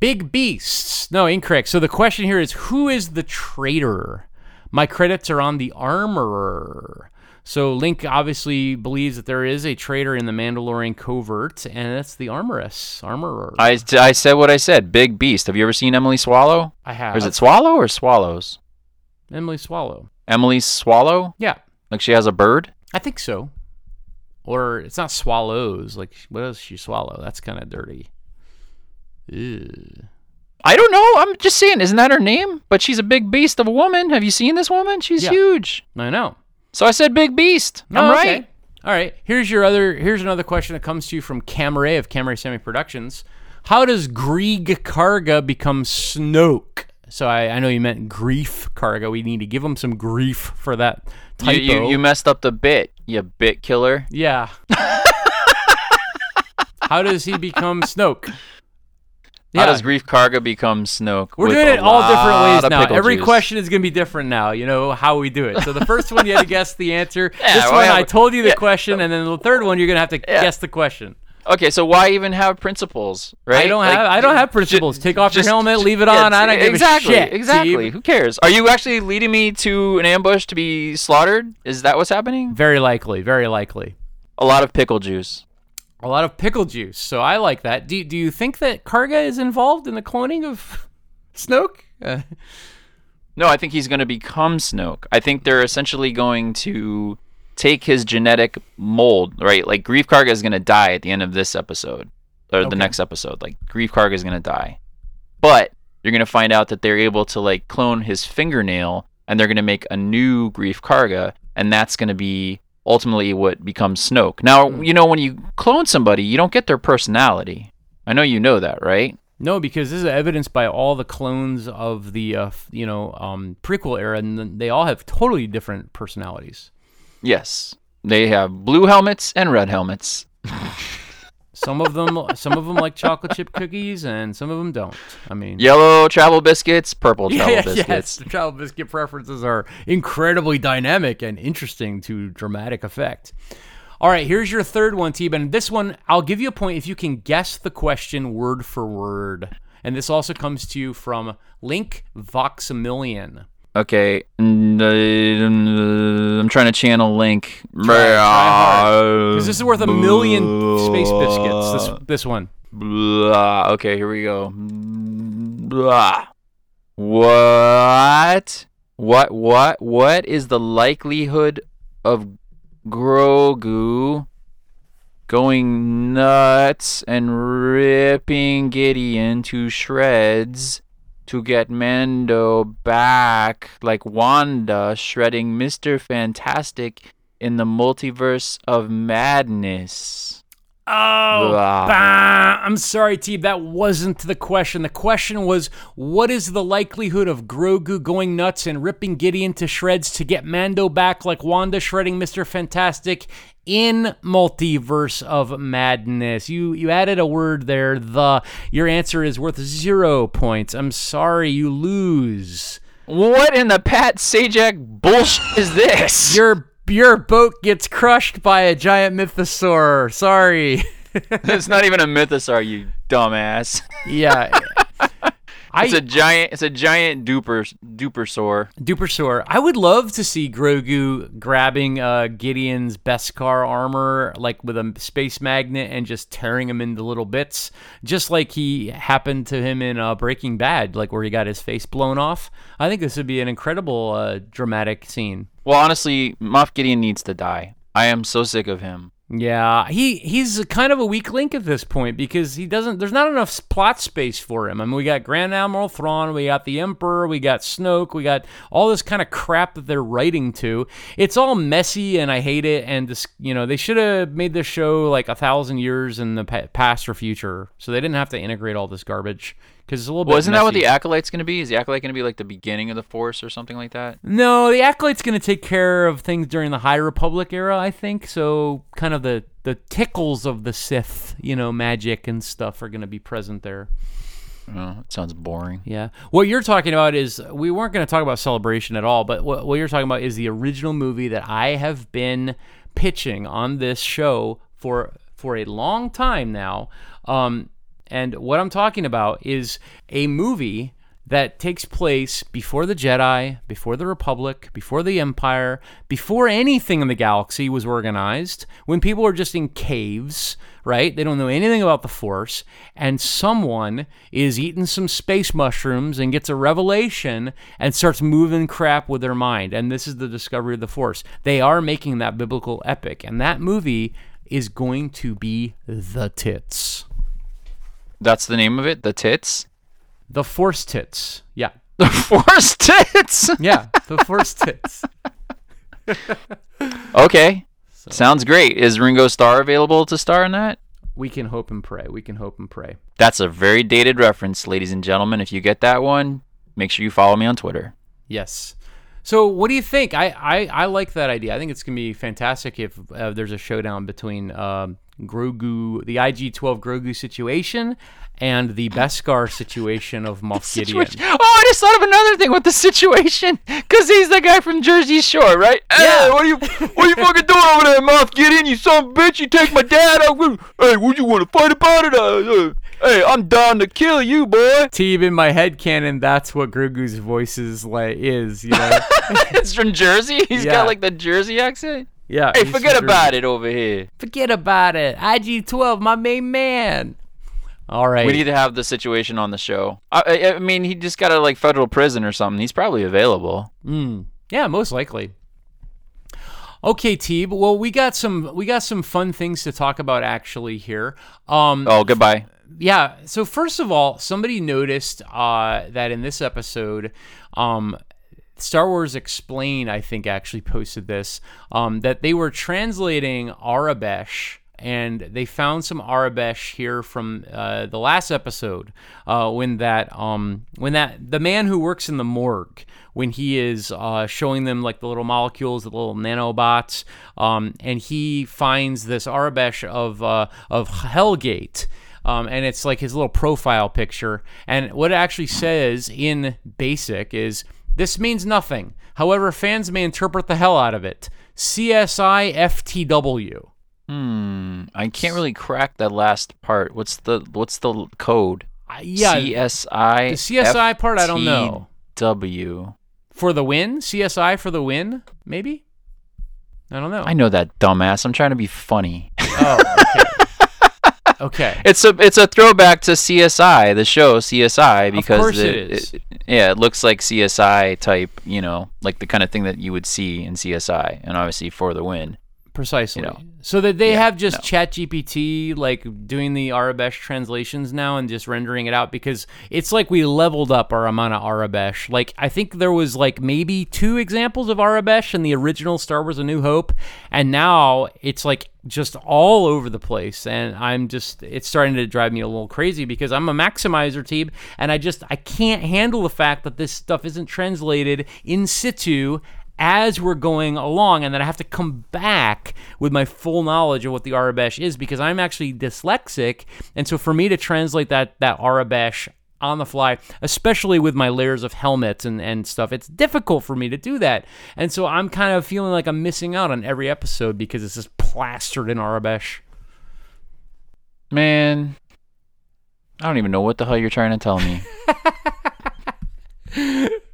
Big beasts. No, incorrect. So the question here is who is the traitor? My credits are on the armorer. So Link obviously believes that there is a traitor in the Mandalorian covert, and that's the armoress. Armorer. I, I said what I said. Big beast. Have you ever seen Emily Swallow? I have. Or is it Swallow or Swallows? Emily Swallow? Emily Swallow? Yeah, Like she has a bird? I think so. Or it's not swallows. Like what does she swallow? That's kind of dirty. Ew. I don't know. I'm just saying, isn't that her name? But she's a big beast of a woman. Have you seen this woman? She's Yeah. huge. I know. So I said big beast. I'm Oh, right. okay. All right. Here's your other. Here's another question that comes to you from Camaray of Camaray Semi Productions. How does Grieg Karga become Snoke? So I, I know you meant grief Karga. We need to give him some grief for that You, typo. you, you messed up the bit, you bit killer. yeah. <laughs> How does he become Snoke? How does Grief Karga become Snoke? We're doing it all different ways now. Every juice? question is going to be different now. You know how we do it. So the <laughs> first one you had to guess the answer. Yeah, this well, one yeah, I told you the yeah. question, and then the third one you're going to have to Yeah. guess the question. Okay, so why even have principles, right? I don't Like, have I don't have principles. Take off your just- helmet, leave it yeah, on. I don't give exactly, a shit. Exactly. Steve. Who cares? Are you actually leading me to an ambush to be slaughtered? Is that what's happening? Very likely. Very likely. A lot of pickle juice. A lot of pickle juice. So I like that. Do Do you think that Karga is involved in the cloning of <laughs> Snoke? Uh, No, I think he's going to become Snoke. I think they're essentially going to take his genetic mold, right? Like Grief Karga is going to die at the end of this episode or Okay. the next episode. Like Grief Karga is going to die. But you're going to find out that they're able to like clone his fingernail and they're going to make a new Grief Karga and that's going to be ultimately what becomes Snoke. Now, you know when you clone somebody, you don't get their personality. I know you know that, right? No, because this is evidenced by all the clones of the uh, you know um, prequel era, and they all have totally different personalities. Yes. They have blue helmets and red helmets. <laughs> Some of them, some of them like chocolate chip cookies, and some of them don't. I mean, Yellow travel biscuits, purple travel <laughs> yeah, biscuits. yes, the travel biscuit preferences are incredibly dynamic and interesting to dramatic effect. All right, here's your third one, T. And this one, I'll give you a point if you can guess the question word for word. And this also comes to you from Link Voxamillion. Okay, uh, I'm trying to channel Link. Because this is worth a million space biscuits. This this one. Blah. Okay, here we go. Blah. What? What? What? What is the likelihood of Grogu going nuts and ripping Gideon to shreds to get Mando back, like Wanda shredding Mr. Fantastic in the multiverse of madness? Oh, bah. I'm sorry, T. That wasn't the question. The question was, what is the likelihood of Grogu going nuts and ripping Gideon to shreds to get Mando back, like Wanda shredding Mister Fantastic in Multiverse of Madness? You you added a word there. The your answer is worth zero points. I'm sorry, you lose. What in the Pat Sajak bullshit is this? Your your boat gets crushed by a giant mythosaur. Sorry. <laughs> it's not even a mythosaur, you dumbass. yeah. I, It's a giant. It's a giant duper duper sore. Duper sore. I would love to see Grogu grabbing uh, Gideon's Beskar armor, like with a space magnet, and just tearing him into little bits, just like he happened to him in uh, Breaking Bad, like where he got his face blown off. I think this would be an incredible uh, dramatic scene. Well, honestly, Moff Gideon needs to die. I am so sick of him. Yeah, he he's kind of a weak link at this point because he doesn't. There's not enough plot space for him. I mean, we got Grand Admiral Thrawn, we got the Emperor, we got Snoke, we got all this kind of crap that they're writing to. It's all messy, and I hate it. And this, you know, they should have made this show like a thousand years in the past or future, so they didn't have to integrate all this garbage because it's a little bit. Well, isn't that what the acolyte's going to be? Is the acolyte going to be like the beginning of the Force or something like that? No, the acolyte's going to take care of things during the High Republic era, I think. So, kind of the the tickles of the Sith, you know, magic and stuff are going to be present there. Oh, it sounds boring. Yeah. What you're talking about is we weren't going to talk about Celebration at all, but what, what you're talking about is the original movie that I have been pitching on this show for for a long time now. Um, and what I'm talking about is a movie that takes place before the Jedi, before the Republic, before the Empire, before anything in the galaxy was organized, when people are just in caves, right? They don't know anything about the Force, and someone is eating some space mushrooms and gets a revelation and starts moving crap with their mind. And this is the discovery of the Force. They are making that biblical epic, and that movie is going to be The Tits. That's the name of it. The tits. The Force <laughs> Tits. Yeah. The Force tits. Yeah, The Force Tits. <laughs> okay. Sounds great. Is Ringo Starr available to star in that? We can hope and pray. We can hope and pray. That's a very dated reference, ladies and gentlemen. If you get that one, make sure you follow me on Twitter. Yes. So, what do you think? I, I, I like that idea. I think it's going to be fantastic if uh, there's a showdown between um, Grogu, the IG-12 Grogu situation, and the Beskar situation of Moff Gideon. Oh, I just thought of another thing with the situation, because he's the guy from Jersey Shore, right? Hey, Yeah. what are you, what are you fucking doing over there, Moff Gideon? You son of a bitch! You take my dad out. Hey, would you want to fight about it? Uh, uh, hey, I'm down to kill you, boy. Teeb in my head canon, that's what Grogu's voice is like is, you know. <laughs> it's from Jersey. He's Yeah. got like the Jersey accent. Yeah. Hey, forget from about it over here. Forget about it. IG-12, my main man. All right. We need to have the situation on the show. I, I, I mean, he just got out of like federal prison or something. He's probably available. Mm, yeah, most likely. Okay, Teeb. Well, we got some we got some fun things to talk about actually here. Um, Oh, goodbye. yeah. So first of all, somebody noticed uh, that in this episode, um, Star Wars Explained, I think, actually posted this um, that they were translating Aurebesh. And they found some Aurebesh here from uh, the last episode uh, when that um, when that the man who works in the morgue when he is uh, showing them like the little molecules, the little nanobots, um, and he finds this Aurebesh of uh, of Hellgate, um, and it's like his little profile picture. And what it actually says in basic is this means nothing. However, fans may interpret the hell out of it. CSI FTW. Hmm. I can't really crack that last part. What's the What's the code? Uh, yeah, CSI. the CSI part, I don't know. W. for the win. CSI for the win. Maybe. I don't know. I know that dumbass. I'm trying to be funny. Oh, okay. <laughs> okay. It's a it's a throwback to CSI, the show CSI, because course it is. Yeah, it looks like CSI type, you know, like the kind of thing that you would see in CSI, and obviously for the win. Precisely. you know. so that they Yeah, have just no. Chat GPT like doing the Aurebesh translations now and just rendering it out because it's like we leveled up our amount of Aurebesh. Like I think there was like maybe two examples of Aurebesh in the original Star Wars A New Hope and now it's like just all over the place and I'm just it's starting to drive me a little crazy because I'm a maximizer team and I just I can't handle the fact that this stuff isn't translated in situ as we're going along, and then I have to come back with my full knowledge of what the Aurebesh is because I'm actually dyslexic, and so for me to translate that that Aurebesh on the fly, especially with my layers of helmets and, and stuff, it's difficult for me to do that. And so I'm kind of feeling like I'm missing out on every episode because it's just plastered in Aurebesh. Man, I don't even know what the hell you're trying to tell me. <laughs>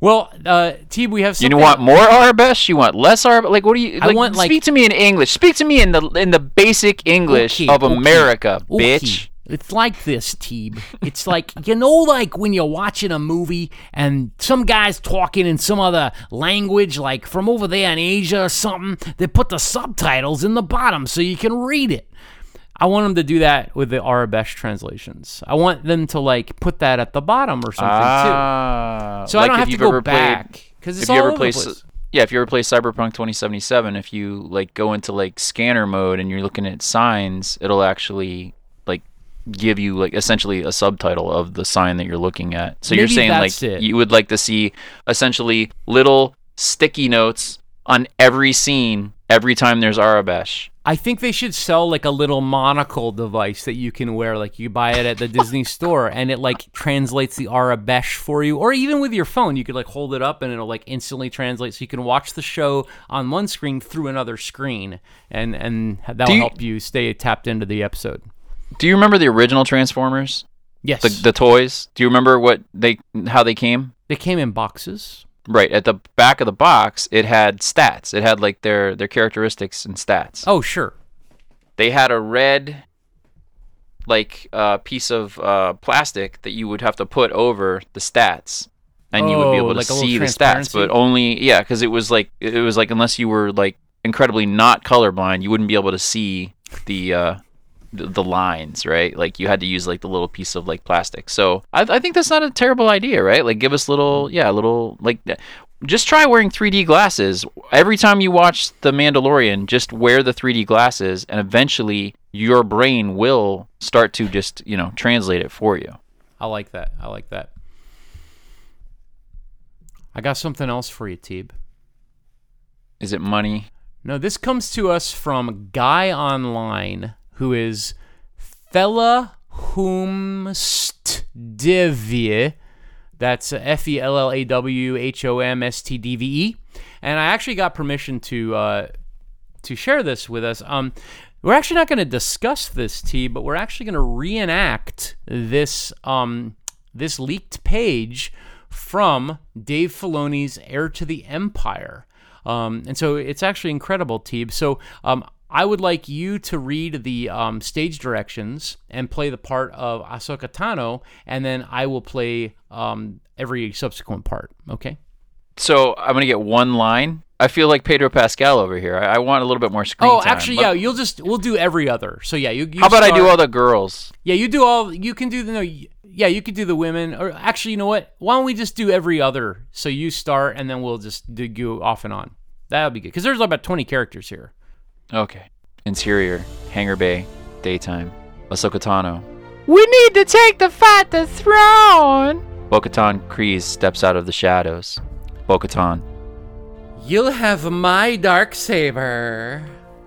Well, uh, Teeb, we have you want more Aurebesh? You want less Aurebesh? Like, what do you? I Like, want, like- speak to me in English. Speak to me in the in the basic English Okay, of okay, America, okay. bitch. It's like this, Teeb. It's like, you know, like when you're watching a movie and some guy's talking in some other language, like from over there in Asia or something, they put the subtitles in the bottom so you can read it. I want them to do that with the Aurebesh translations. I want them to like put that at the bottom or something Ah, too. So I don't have to go back because it's if all you ever over play, the place. yeah, if you ever play Cyberpunk 2077, if you like go into like scanner mode and you're looking at signs, it'll actually like give you like essentially a subtitle of the sign that you're looking at. So you're saying like it. you would like to see essentially little sticky notes on every scene every time there's Aurebesh. I think they should sell like a little monocle device that you can wear. Like you buy it at the Disney <laughs> store and it like translates the Aurebesh for you. Or even with your phone, you could like hold it up and it'll like instantly translate so you can watch the show on one screen through another screen. And and that'll you- help you stay tapped into the episode. Do you remember the original Transformers? Yes. The the toys? Do you remember what they how they came? they came in boxes. Right at the back of the box, it had stats. It had like their their characteristics and stats. Oh, sure. They had a red, like uh, piece of uh, plastic that you would have to put over the stats, and you would be Oh, able to like see the stats. But only yeah, because it was like it was like unless you were like incredibly not colorblind, you wouldn't be able to see the. Uh, the lines, right? Like you had to use like the little piece of like plastic. So I, I think that's not a terrible idea, right? Like give us little, mm-hmm. yeah, a little like just try wearing 3D glasses every time you watch The Mandalorian. Just wear the 3D glasses, and eventually your brain will start to just you know translate it for you. I like that. I like that. I got something else for you, Teeb. Is it money? No, this comes to us from Guy Online, who is Fella Humstdve. That's F E L L A W H O M S T D V E. And I actually got permission to uh, to share this with us. Um, we're actually not going to discuss this, T, but we're actually going to reenact this um, this leaked page from Dave Filoni's Heir to the Empire. Um, and so it's actually incredible, Teeb. So um, I would like you to read the um, stage directions and play the part of Ahsoka Tano, and then I will play um, every subsequent part. Okay? So I'm gonna get one line. I feel like Pedro Pascal over here. I, I want a little bit more screen Oh, time. actually, But yeah. You'll just we'll do every other. So yeah, you. you How about I do all the girls? Yeah, you do all. You can do the no. Yeah, you could do the women. Or actually, you know what? Why don't we just do every other? So you start, and then we'll just do go off and on. That'll be good because there's about 20 characters here. Okay. Interior, hangar bay, daytime. Ahsoka Tano. We need to take the fight the throne. Bo-Katan Kryze steps out of the shadows. Bo-Katan, You'll have my dark saber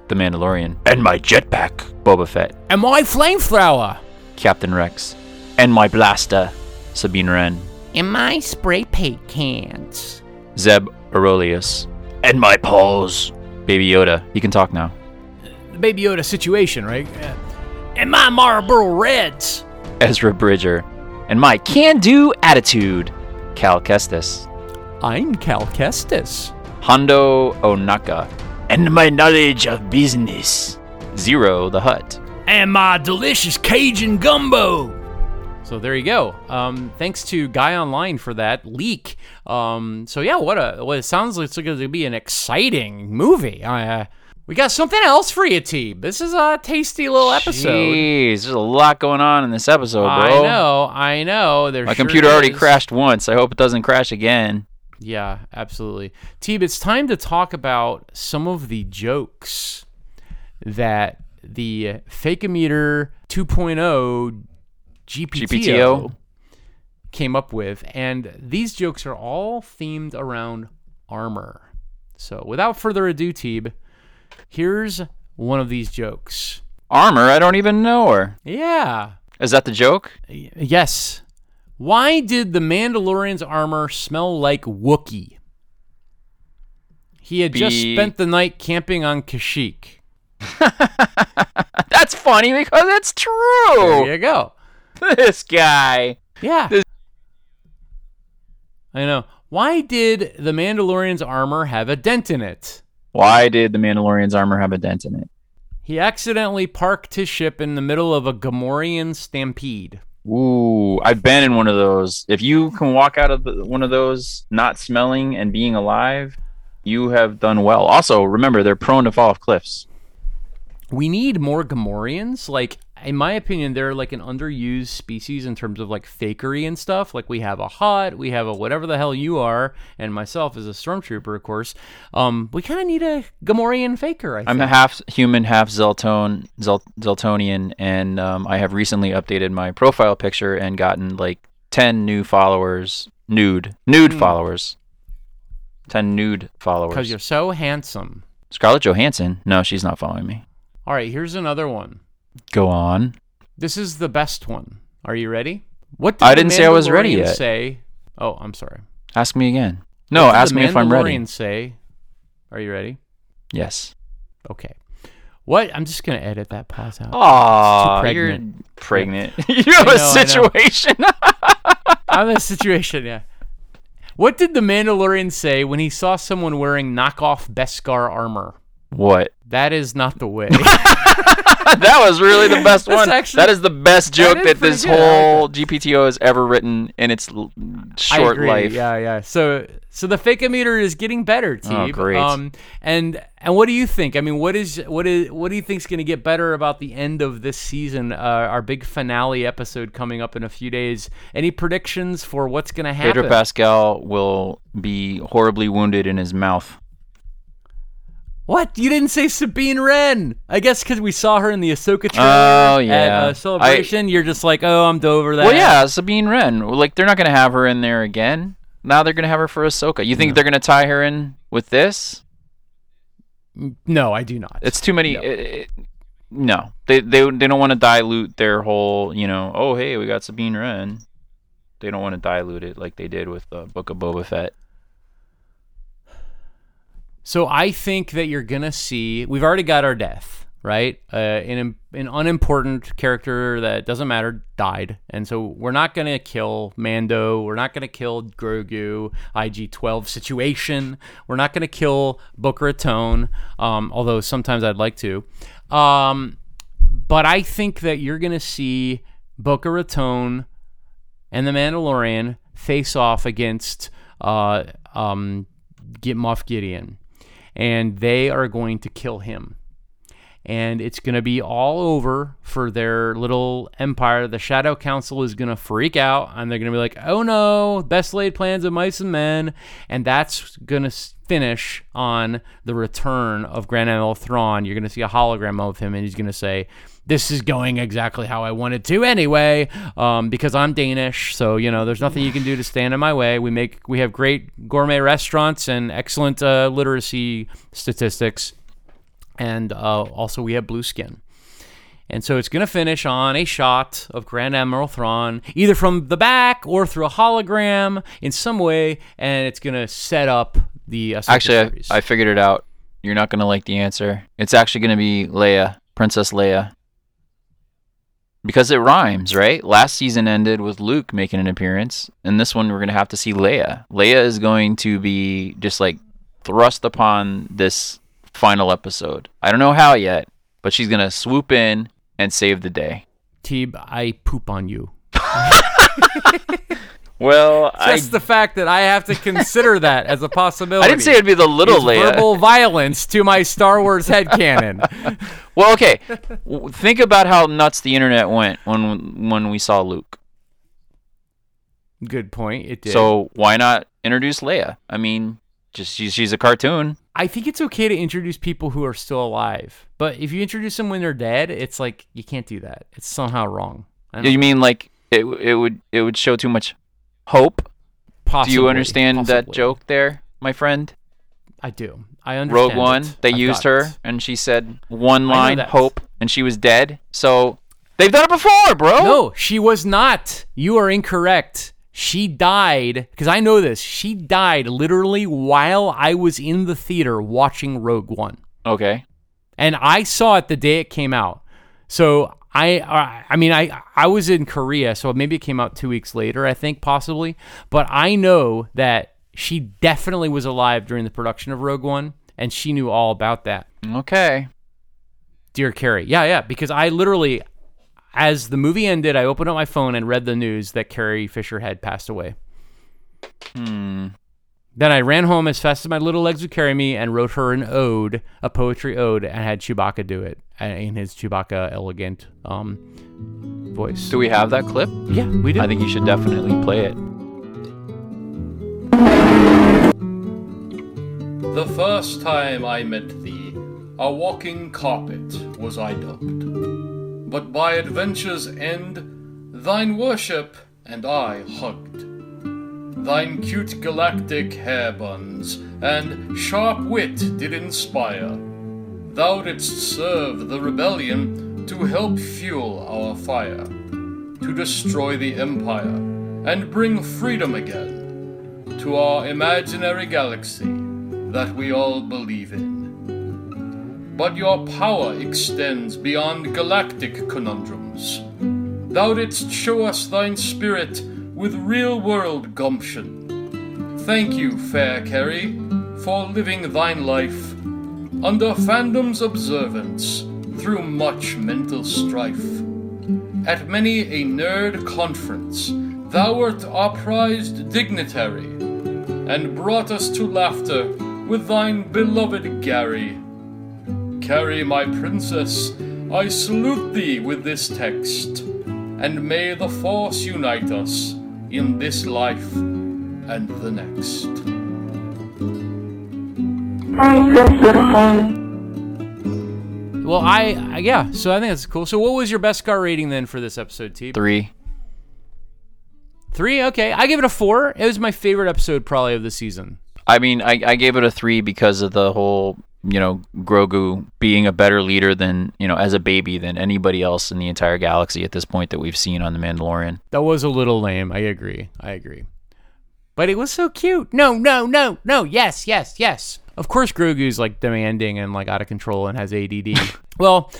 the Mandalorian, and my jetpack. Boba Fett, and my flamethrower Captain Rex, and my blaster. Sabine Wren, And my spray paint cans. Zeb Orrelios, and my paws. Baby Yoda, he can talk now. the Baby Yoda situation, right? Uh, and my Marlboro Reds. Ezra Bridger, and my can-do attitude. Cal Kestis, I'm Cal Kestis. Hondo Ohnaka, and my knowledge of business. Ziro the Hutt. and my delicious Cajun gumbo. So there you go. Um, thanks to Guy Online for that leak. Um, so yeah, what a what it sounds like it's going to be an exciting movie. Uh, we got something else for you, T. This is a tasty little episode. Jeez, there's a lot going on in this episode, bro. I know, I know. There My sure computer already is. crashed once. I hope it doesn't crash again. Yeah, absolutely. Teeb, it's time to talk about some of the jokes that the Fakeometer 2.0 GPTO, GPTO. came up with. And these jokes are all themed around armor. So without further ado, Teeb, here's one of these jokes. Armor, I don't even know her. Yeah. Is that the joke? Yes. Why did the Mandalorian's armor smell like Wookiee? He had just spent the night camping on Kashyyyk. <laughs> That's funny because it's true. There you go. <laughs> This guy. Yeah. This- I know. Why did the Mandalorian's armor have a dent in it? Why did the Mandalorian's armor have a dent in it? He accidentally parked his ship in the middle of a Gamorrean stampede. Ooh, I've been in one of those. If you can walk out of the, one of those not smelling and being alive, you have done well. Also, remember they're prone to fall off cliffs. we need more Gamorreans. Like, in my opinion, they're like an underused species in terms of like fakery and stuff. Like, we have a hot, we have a whatever the hell you are, and myself as a stormtrooper, of course. Um, we kind of need a Gamorrean faker. I think. I'm a half human, half Zeltone, Zel- Zeltronian, and um, I have recently updated my profile picture and gotten like ten new followers, nude, nude Hmm. followers, ten nude followers. because you're so handsome. Scarlett Johansson? No, she's not following me. All right, here's another one. Go on. This is the best one. Are you ready? What did I didn't say I was ready yet. Say, oh, I'm sorry. Ask me again. No, What ask me if I'm ready. Mandalorian Say, are you ready? Yes. Okay. What? I'm just gonna edit that pause out. Aw, too you're pregnant. pregnant. <laughs> <laughs> you have a know, know. situation. <laughs> I'm in a situation, yeah. What did the Mandalorian say when he saw someone wearing knockoff Beskar armor? what? That is not the way. <laughs> <laughs> that was really the best one. actually- that is the best joke is that, pretty this good. I like whole GPTO has ever written in its l- I short life. Yeah, yeah. So, so the fakeometer is getting better, Teeb. Oh, great. Um, and and what do you think? I mean, what is what is what do you think's going to get better about the end of this season? Uh, our big finale episode coming up in a few days. Any predictions for what's going to happen? Pedro Pascal will be horribly wounded in his mouth. What? You didn't say Sabine Wren? I guess because we saw her in the Ahsoka trailer Oh, at yeah. uh, Celebration. You're just like, oh, I'm over that. Well, yeah, Sabine Wren. Like they're not gonna have her in there again. Now they're gonna have her for Ahsoka. You think they're gonna tie her in with this? No, I do not. It's too many. No. it- it- no, they they they don't want to dilute their whole. You know, oh hey, we got Sabine Wren. They don't want to dilute it like they did with the Book of Boba Fett. So I think that you're gonna see. We've already got our death, right? Uh, an an unimportant character that doesn't matter died, and so we're not gonna kill Mando. We're not gonna kill Grogu. IG twelve situation. We're not gonna kill Booker Raton. Um, although sometimes I'd like to. Um, but I think that you're gonna see Booker Raton and the Mandalorian face off against uh, um, get Moff Gideon, and they are going to kill him. And it's going to be all over for their little empire. The Shadow Council is going to freak out, and they're going to be like, "Oh no, best laid plans of mice and men," and that's going to finish on the return of Grand Admiral Thrawn. You're going to see a hologram of him, and he's going to say, this is going exactly how I wanted to anyway, um, because I'm Danish. So you know, there's nothing you can do to stand in my way. We make we have great gourmet restaurants and excellent uh, literacy statistics, and uh, also we have blue skin. And so it's going to finish on a shot of Grand Admiral Thrawn, either from the back or through a hologram in some way, and it's going to set up the uh, Actually, I. I figured it out. You're not gonna like the answer. It's actually gonna be Leia, Princess Leia, because it rhymes, right? Last season ended with Luke making an appearance, and this one we're gonna have to see Leia. Leia is going to be just like thrust upon this final episode. I don't know how yet, but she's gonna swoop in and save the day. Teeb, I poop on you. <laughs> <laughs> Well, I Just the fact that I have to consider that as a possibility. <laughs> I didn't say it'd be the little Leia. verbal violence to my Star Wars head headcanon. <laughs> Well, okay. Think about how nuts the internet went when when we saw Luke. Good point. It did. So why not introduce Leia? I mean, just she's, she's a cartoon. I think it's okay to introduce people who are still alive, but if you introduce them when they're dead, it's like you can't do that. It's somehow wrong. I You mean like it? It would it would show too much hope. possibly, Do you understand that joke there, my friend? I do. I understand. Rogue One. it. They I've used her, it. and she said one line, "Hope," and she was dead. So they've done it before, bro. No, she was not. You are incorrect. She died because I know this. She died literally while I was in the theater watching Rogue One. Okay. and I saw it the day it came out. So I, I I mean, I, I was in Korea, so maybe it came out two weeks later, I think possibly. But I know that she definitely was alive during the production of Rogue One, and she knew all about that. Okay. Dear Carrie, yeah, yeah, because I literally, as the movie ended, I opened up my phone and read the news that Carrie Fisher had passed away. Hmm. Then I ran home as fast as my little legs would carry me and wrote her an ode, a poetry ode, and had Chewbacca do it uh, in his Chewbacca elegant um, voice. Do we have that clip? yeah, we do. I think you should definitely play it. The first time I met thee, a walking carpet was I dubbed. But by adventure's end, thine worship and I hugged. Thine cute galactic hair buns and sharp wit did inspire. Thou didst serve the rebellion to help fuel our fire, to destroy the empire and bring freedom again to our imaginary galaxy that we all believe in. But your power extends beyond galactic conundrums. Thou didst show us thine spirit with real world gumption. Thank you, fair Carrie, for living thine life under fandom's observance through much mental strife. At many a nerd conference, thou wert our prized dignitary, and brought us to laughter with thine beloved Gary. Carrie, my princess, I salute thee with this text, and may the force unite us in this life and the next. well, I, I yeah. So I think that's cool. So what was your best scar rating then for this episode, T? Three. Three. Okay, I give it a four. It was my favorite episode probably of the season. I mean, I, I gave it a three because of the whole you know, Grogu being a better leader than, you know, as a baby than anybody else in the entire galaxy at this point that we've seen on The Mandalorian. That was a little lame. I agree. I agree. But it was so cute. No, no, no, no. Yes, yes, yes. Of course, Grogu's like demanding and like out of control and has ADD. <laughs> well,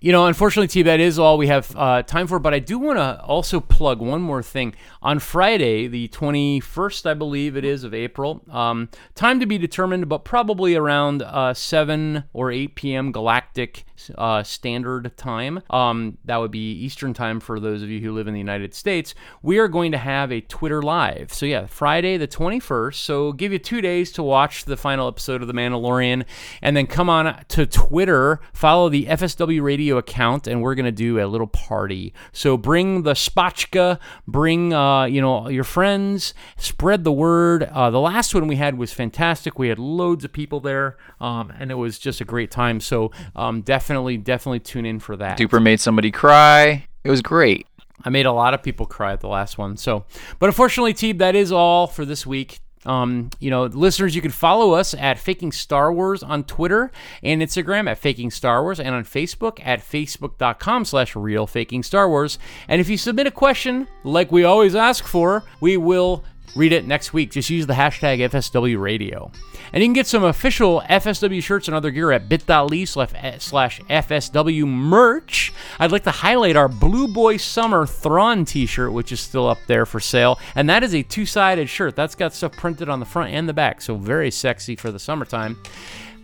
you know, unfortunately, T, that is all we have uh, time for. But I do want to also plug one more thing. On Friday, the 21st, I believe it is, of April, um, time to be determined, but probably around uh, 7 or 8 p.m. Galactic uh, Standard Time. Um, that would be Eastern Time for those of you who live in the United States. We are going to have a Twitter Live. So, yeah, Friday the 21st. So, give you two days to watch the final episode of The Mandalorian and then come on to Twitter, follow the FSW Radio account, and we're going to do a little party. So, bring the spotchka, bring, uh, you know, your friends, spread the word. Uh, the last one we had was fantastic. We had loads of people there, um, and it was just a great time. So, um, definitely, definitely definitely tune in for that. Duper made somebody cry. It was great. I made a lot of people cry at the last one. So, but unfortunately, Teeb, that is all for this week. Um, you know, listeners, you can follow us at Faking Star Wars on Twitter and Instagram at Faking Star Wars and on Facebook at facebook.com slash real faking Star Wars. And if you submit a question, like we always ask for, we will read it next week. Just use the hashtag FSW Radio. And you can get some official FSW shirts and other gear at bit.ly slash eh, FSW merch. I'd like to highlight our Blue Boy Summer Thrawn t shirt, which is still up there for sale. And that is a two sided shirt. That's got stuff printed on the front and the back, so very sexy for the summertime.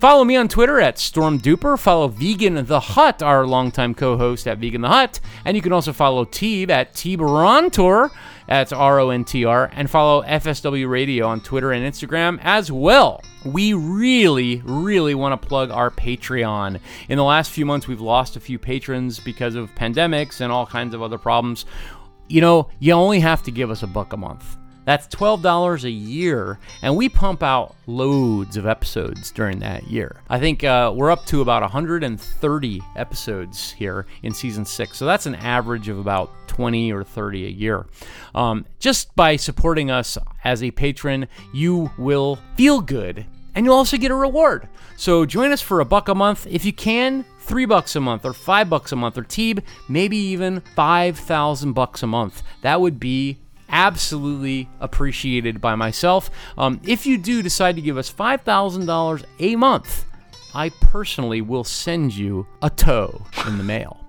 Follow me on Twitter at StormDuper. Follow Vegan the Hut, our longtime co-host at Vegan the Hut, and you can also follow Teeb at Teebrontor. That's R O N T R, and follow FSW Radio on Twitter and Instagram as well. We really, really want to plug our Patreon. In the last few months, we've lost a few patrons because of pandemics and all kinds of other problems. You know, you only have to give us a buck a month. That's $12 a year, and we pump out loads of episodes during that year. I think uh, we're up to about 130 episodes here in season six, so that's an average of about 20 or 30 a year. Um, just by supporting us as a patron, you will feel good, and you'll also get a reward. So join us for a buck a month if you can. Three bucks a month, or five bucks a month, or Teeb, maybe even five thousand bucks a month. That would be absolutely appreciated by myself. Um, if you do decide to give us $5,000 a month, I personally will send you a toe in the mail.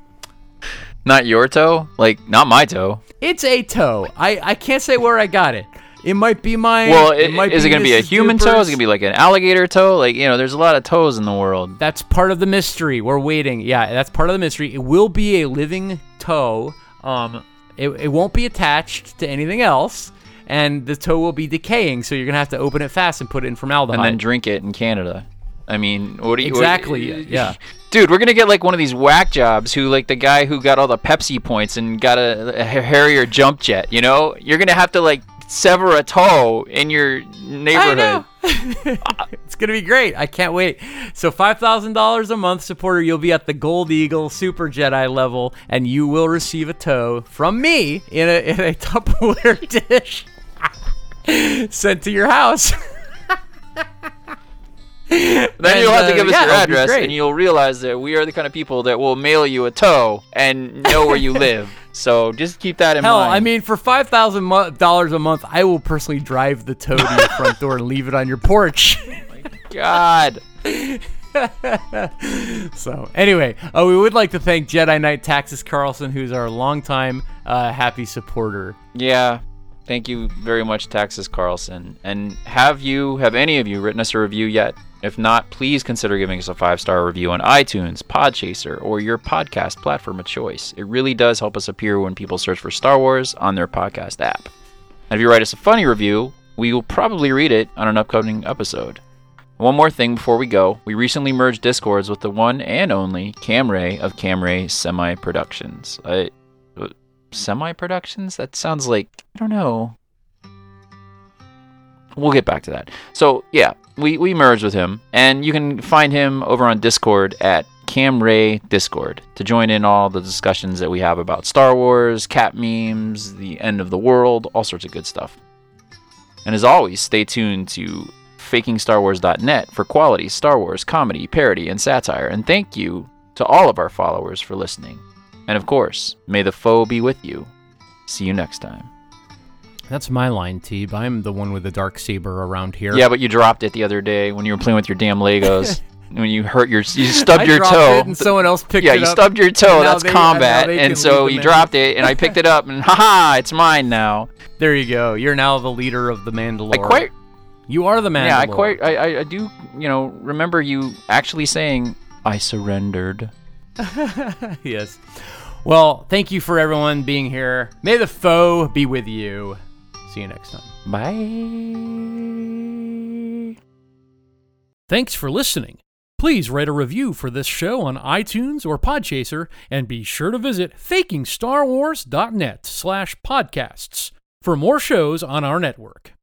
Not your toe? Like, not my toe. It's a toe. I, I can't say where I got it. It might be mine. Well, it it might is it going to be a human toe? Is it going to be like an alligator toe? Like, you know, there's a lot of toes in the world. That's part of the mystery. We're waiting. Yeah, that's part of the mystery. It will be a living toe. Um, it, it won't be attached to anything else, and the toe will be decaying. So you're gonna have to open it fast and put it in formaldehyde. And then drink it in Canada. I mean, what do you what- Exactly, yeah. <laughs> Dude, we're gonna get like one of these whack jobs who like the guy who got all the Pepsi points and got a, a Harrier jump jet. You know, you're gonna have to like sever a toe in your neighborhood. <laughs> it's gonna be great. I can't wait. So five thousand dollars a month supporter, you'll be at the Gold Eagle Super Jedi level, and you will receive a toe from me in a in a <laughs> Tupperware dish <laughs> sent to your house. Then And, you'll have to uh, give us yeah, your address, and you'll realize that we are the kind of people that will mail you a toe and know where you live. So just keep that in Hell, mind. I mean, for five thousand dollars a month, I will personally drive the toe to your front door and leave it on your porch. My <laughs> god. <laughs> So, anyway, uh, we would like to thank Jedi Knight Taxis Carlson, who's our longtime uh, happy supporter. Yeah. Thank you very much, Taxis Carlson. And have you, have any of you written us a review yet? If not, please consider giving us a five star review on iTunes, Podchaser, or your podcast platform of choice. It really does help us appear when people search for Star Wars on their podcast app. And if you write us a funny review, we will probably read it on an upcoming episode. One more thing before we go. We recently merged Discords with the one and only Camray of Camray Semi Productions. I, uh, uh, semi productions? That sounds like I don't know. We'll get back to that. So yeah, we, we merged with him, and you can find him over on Discord at Camray Discord to join in all the discussions that we have about Star Wars, cat memes, the end of the world, all sorts of good stuff. And as always, stay tuned to fakingstarwars.net for quality Star Wars comedy, parody, and satire. And thank you to all of our followers for listening. And of course, may the foe be with you. See you next time. That's my line, Teeb. I'm the one with the dark saber around here. Yeah, but you dropped it the other day when you were playing with your damn Legos. <laughs> when you hurt your, you stubbed I your toe. and someone else picked yeah, it you stubbed your toe. That's they- combat, they and, so you dropped it, and I picked it up, and haha, it's mine now. There you go. You're now the leader of the Mandalorian. I quite, You are the Mandalore. yeah, I quite, I, I do, you know, remember you actually saying, "I surrendered." <laughs> yes. Well, thank you for everyone being here. May the foe be with you. See you next time. Bye. Thanks for listening. Please write a review for this show on iTunes or Podchaser, and be sure to visit fakingstarwars.net slash podcasts for more shows on our network.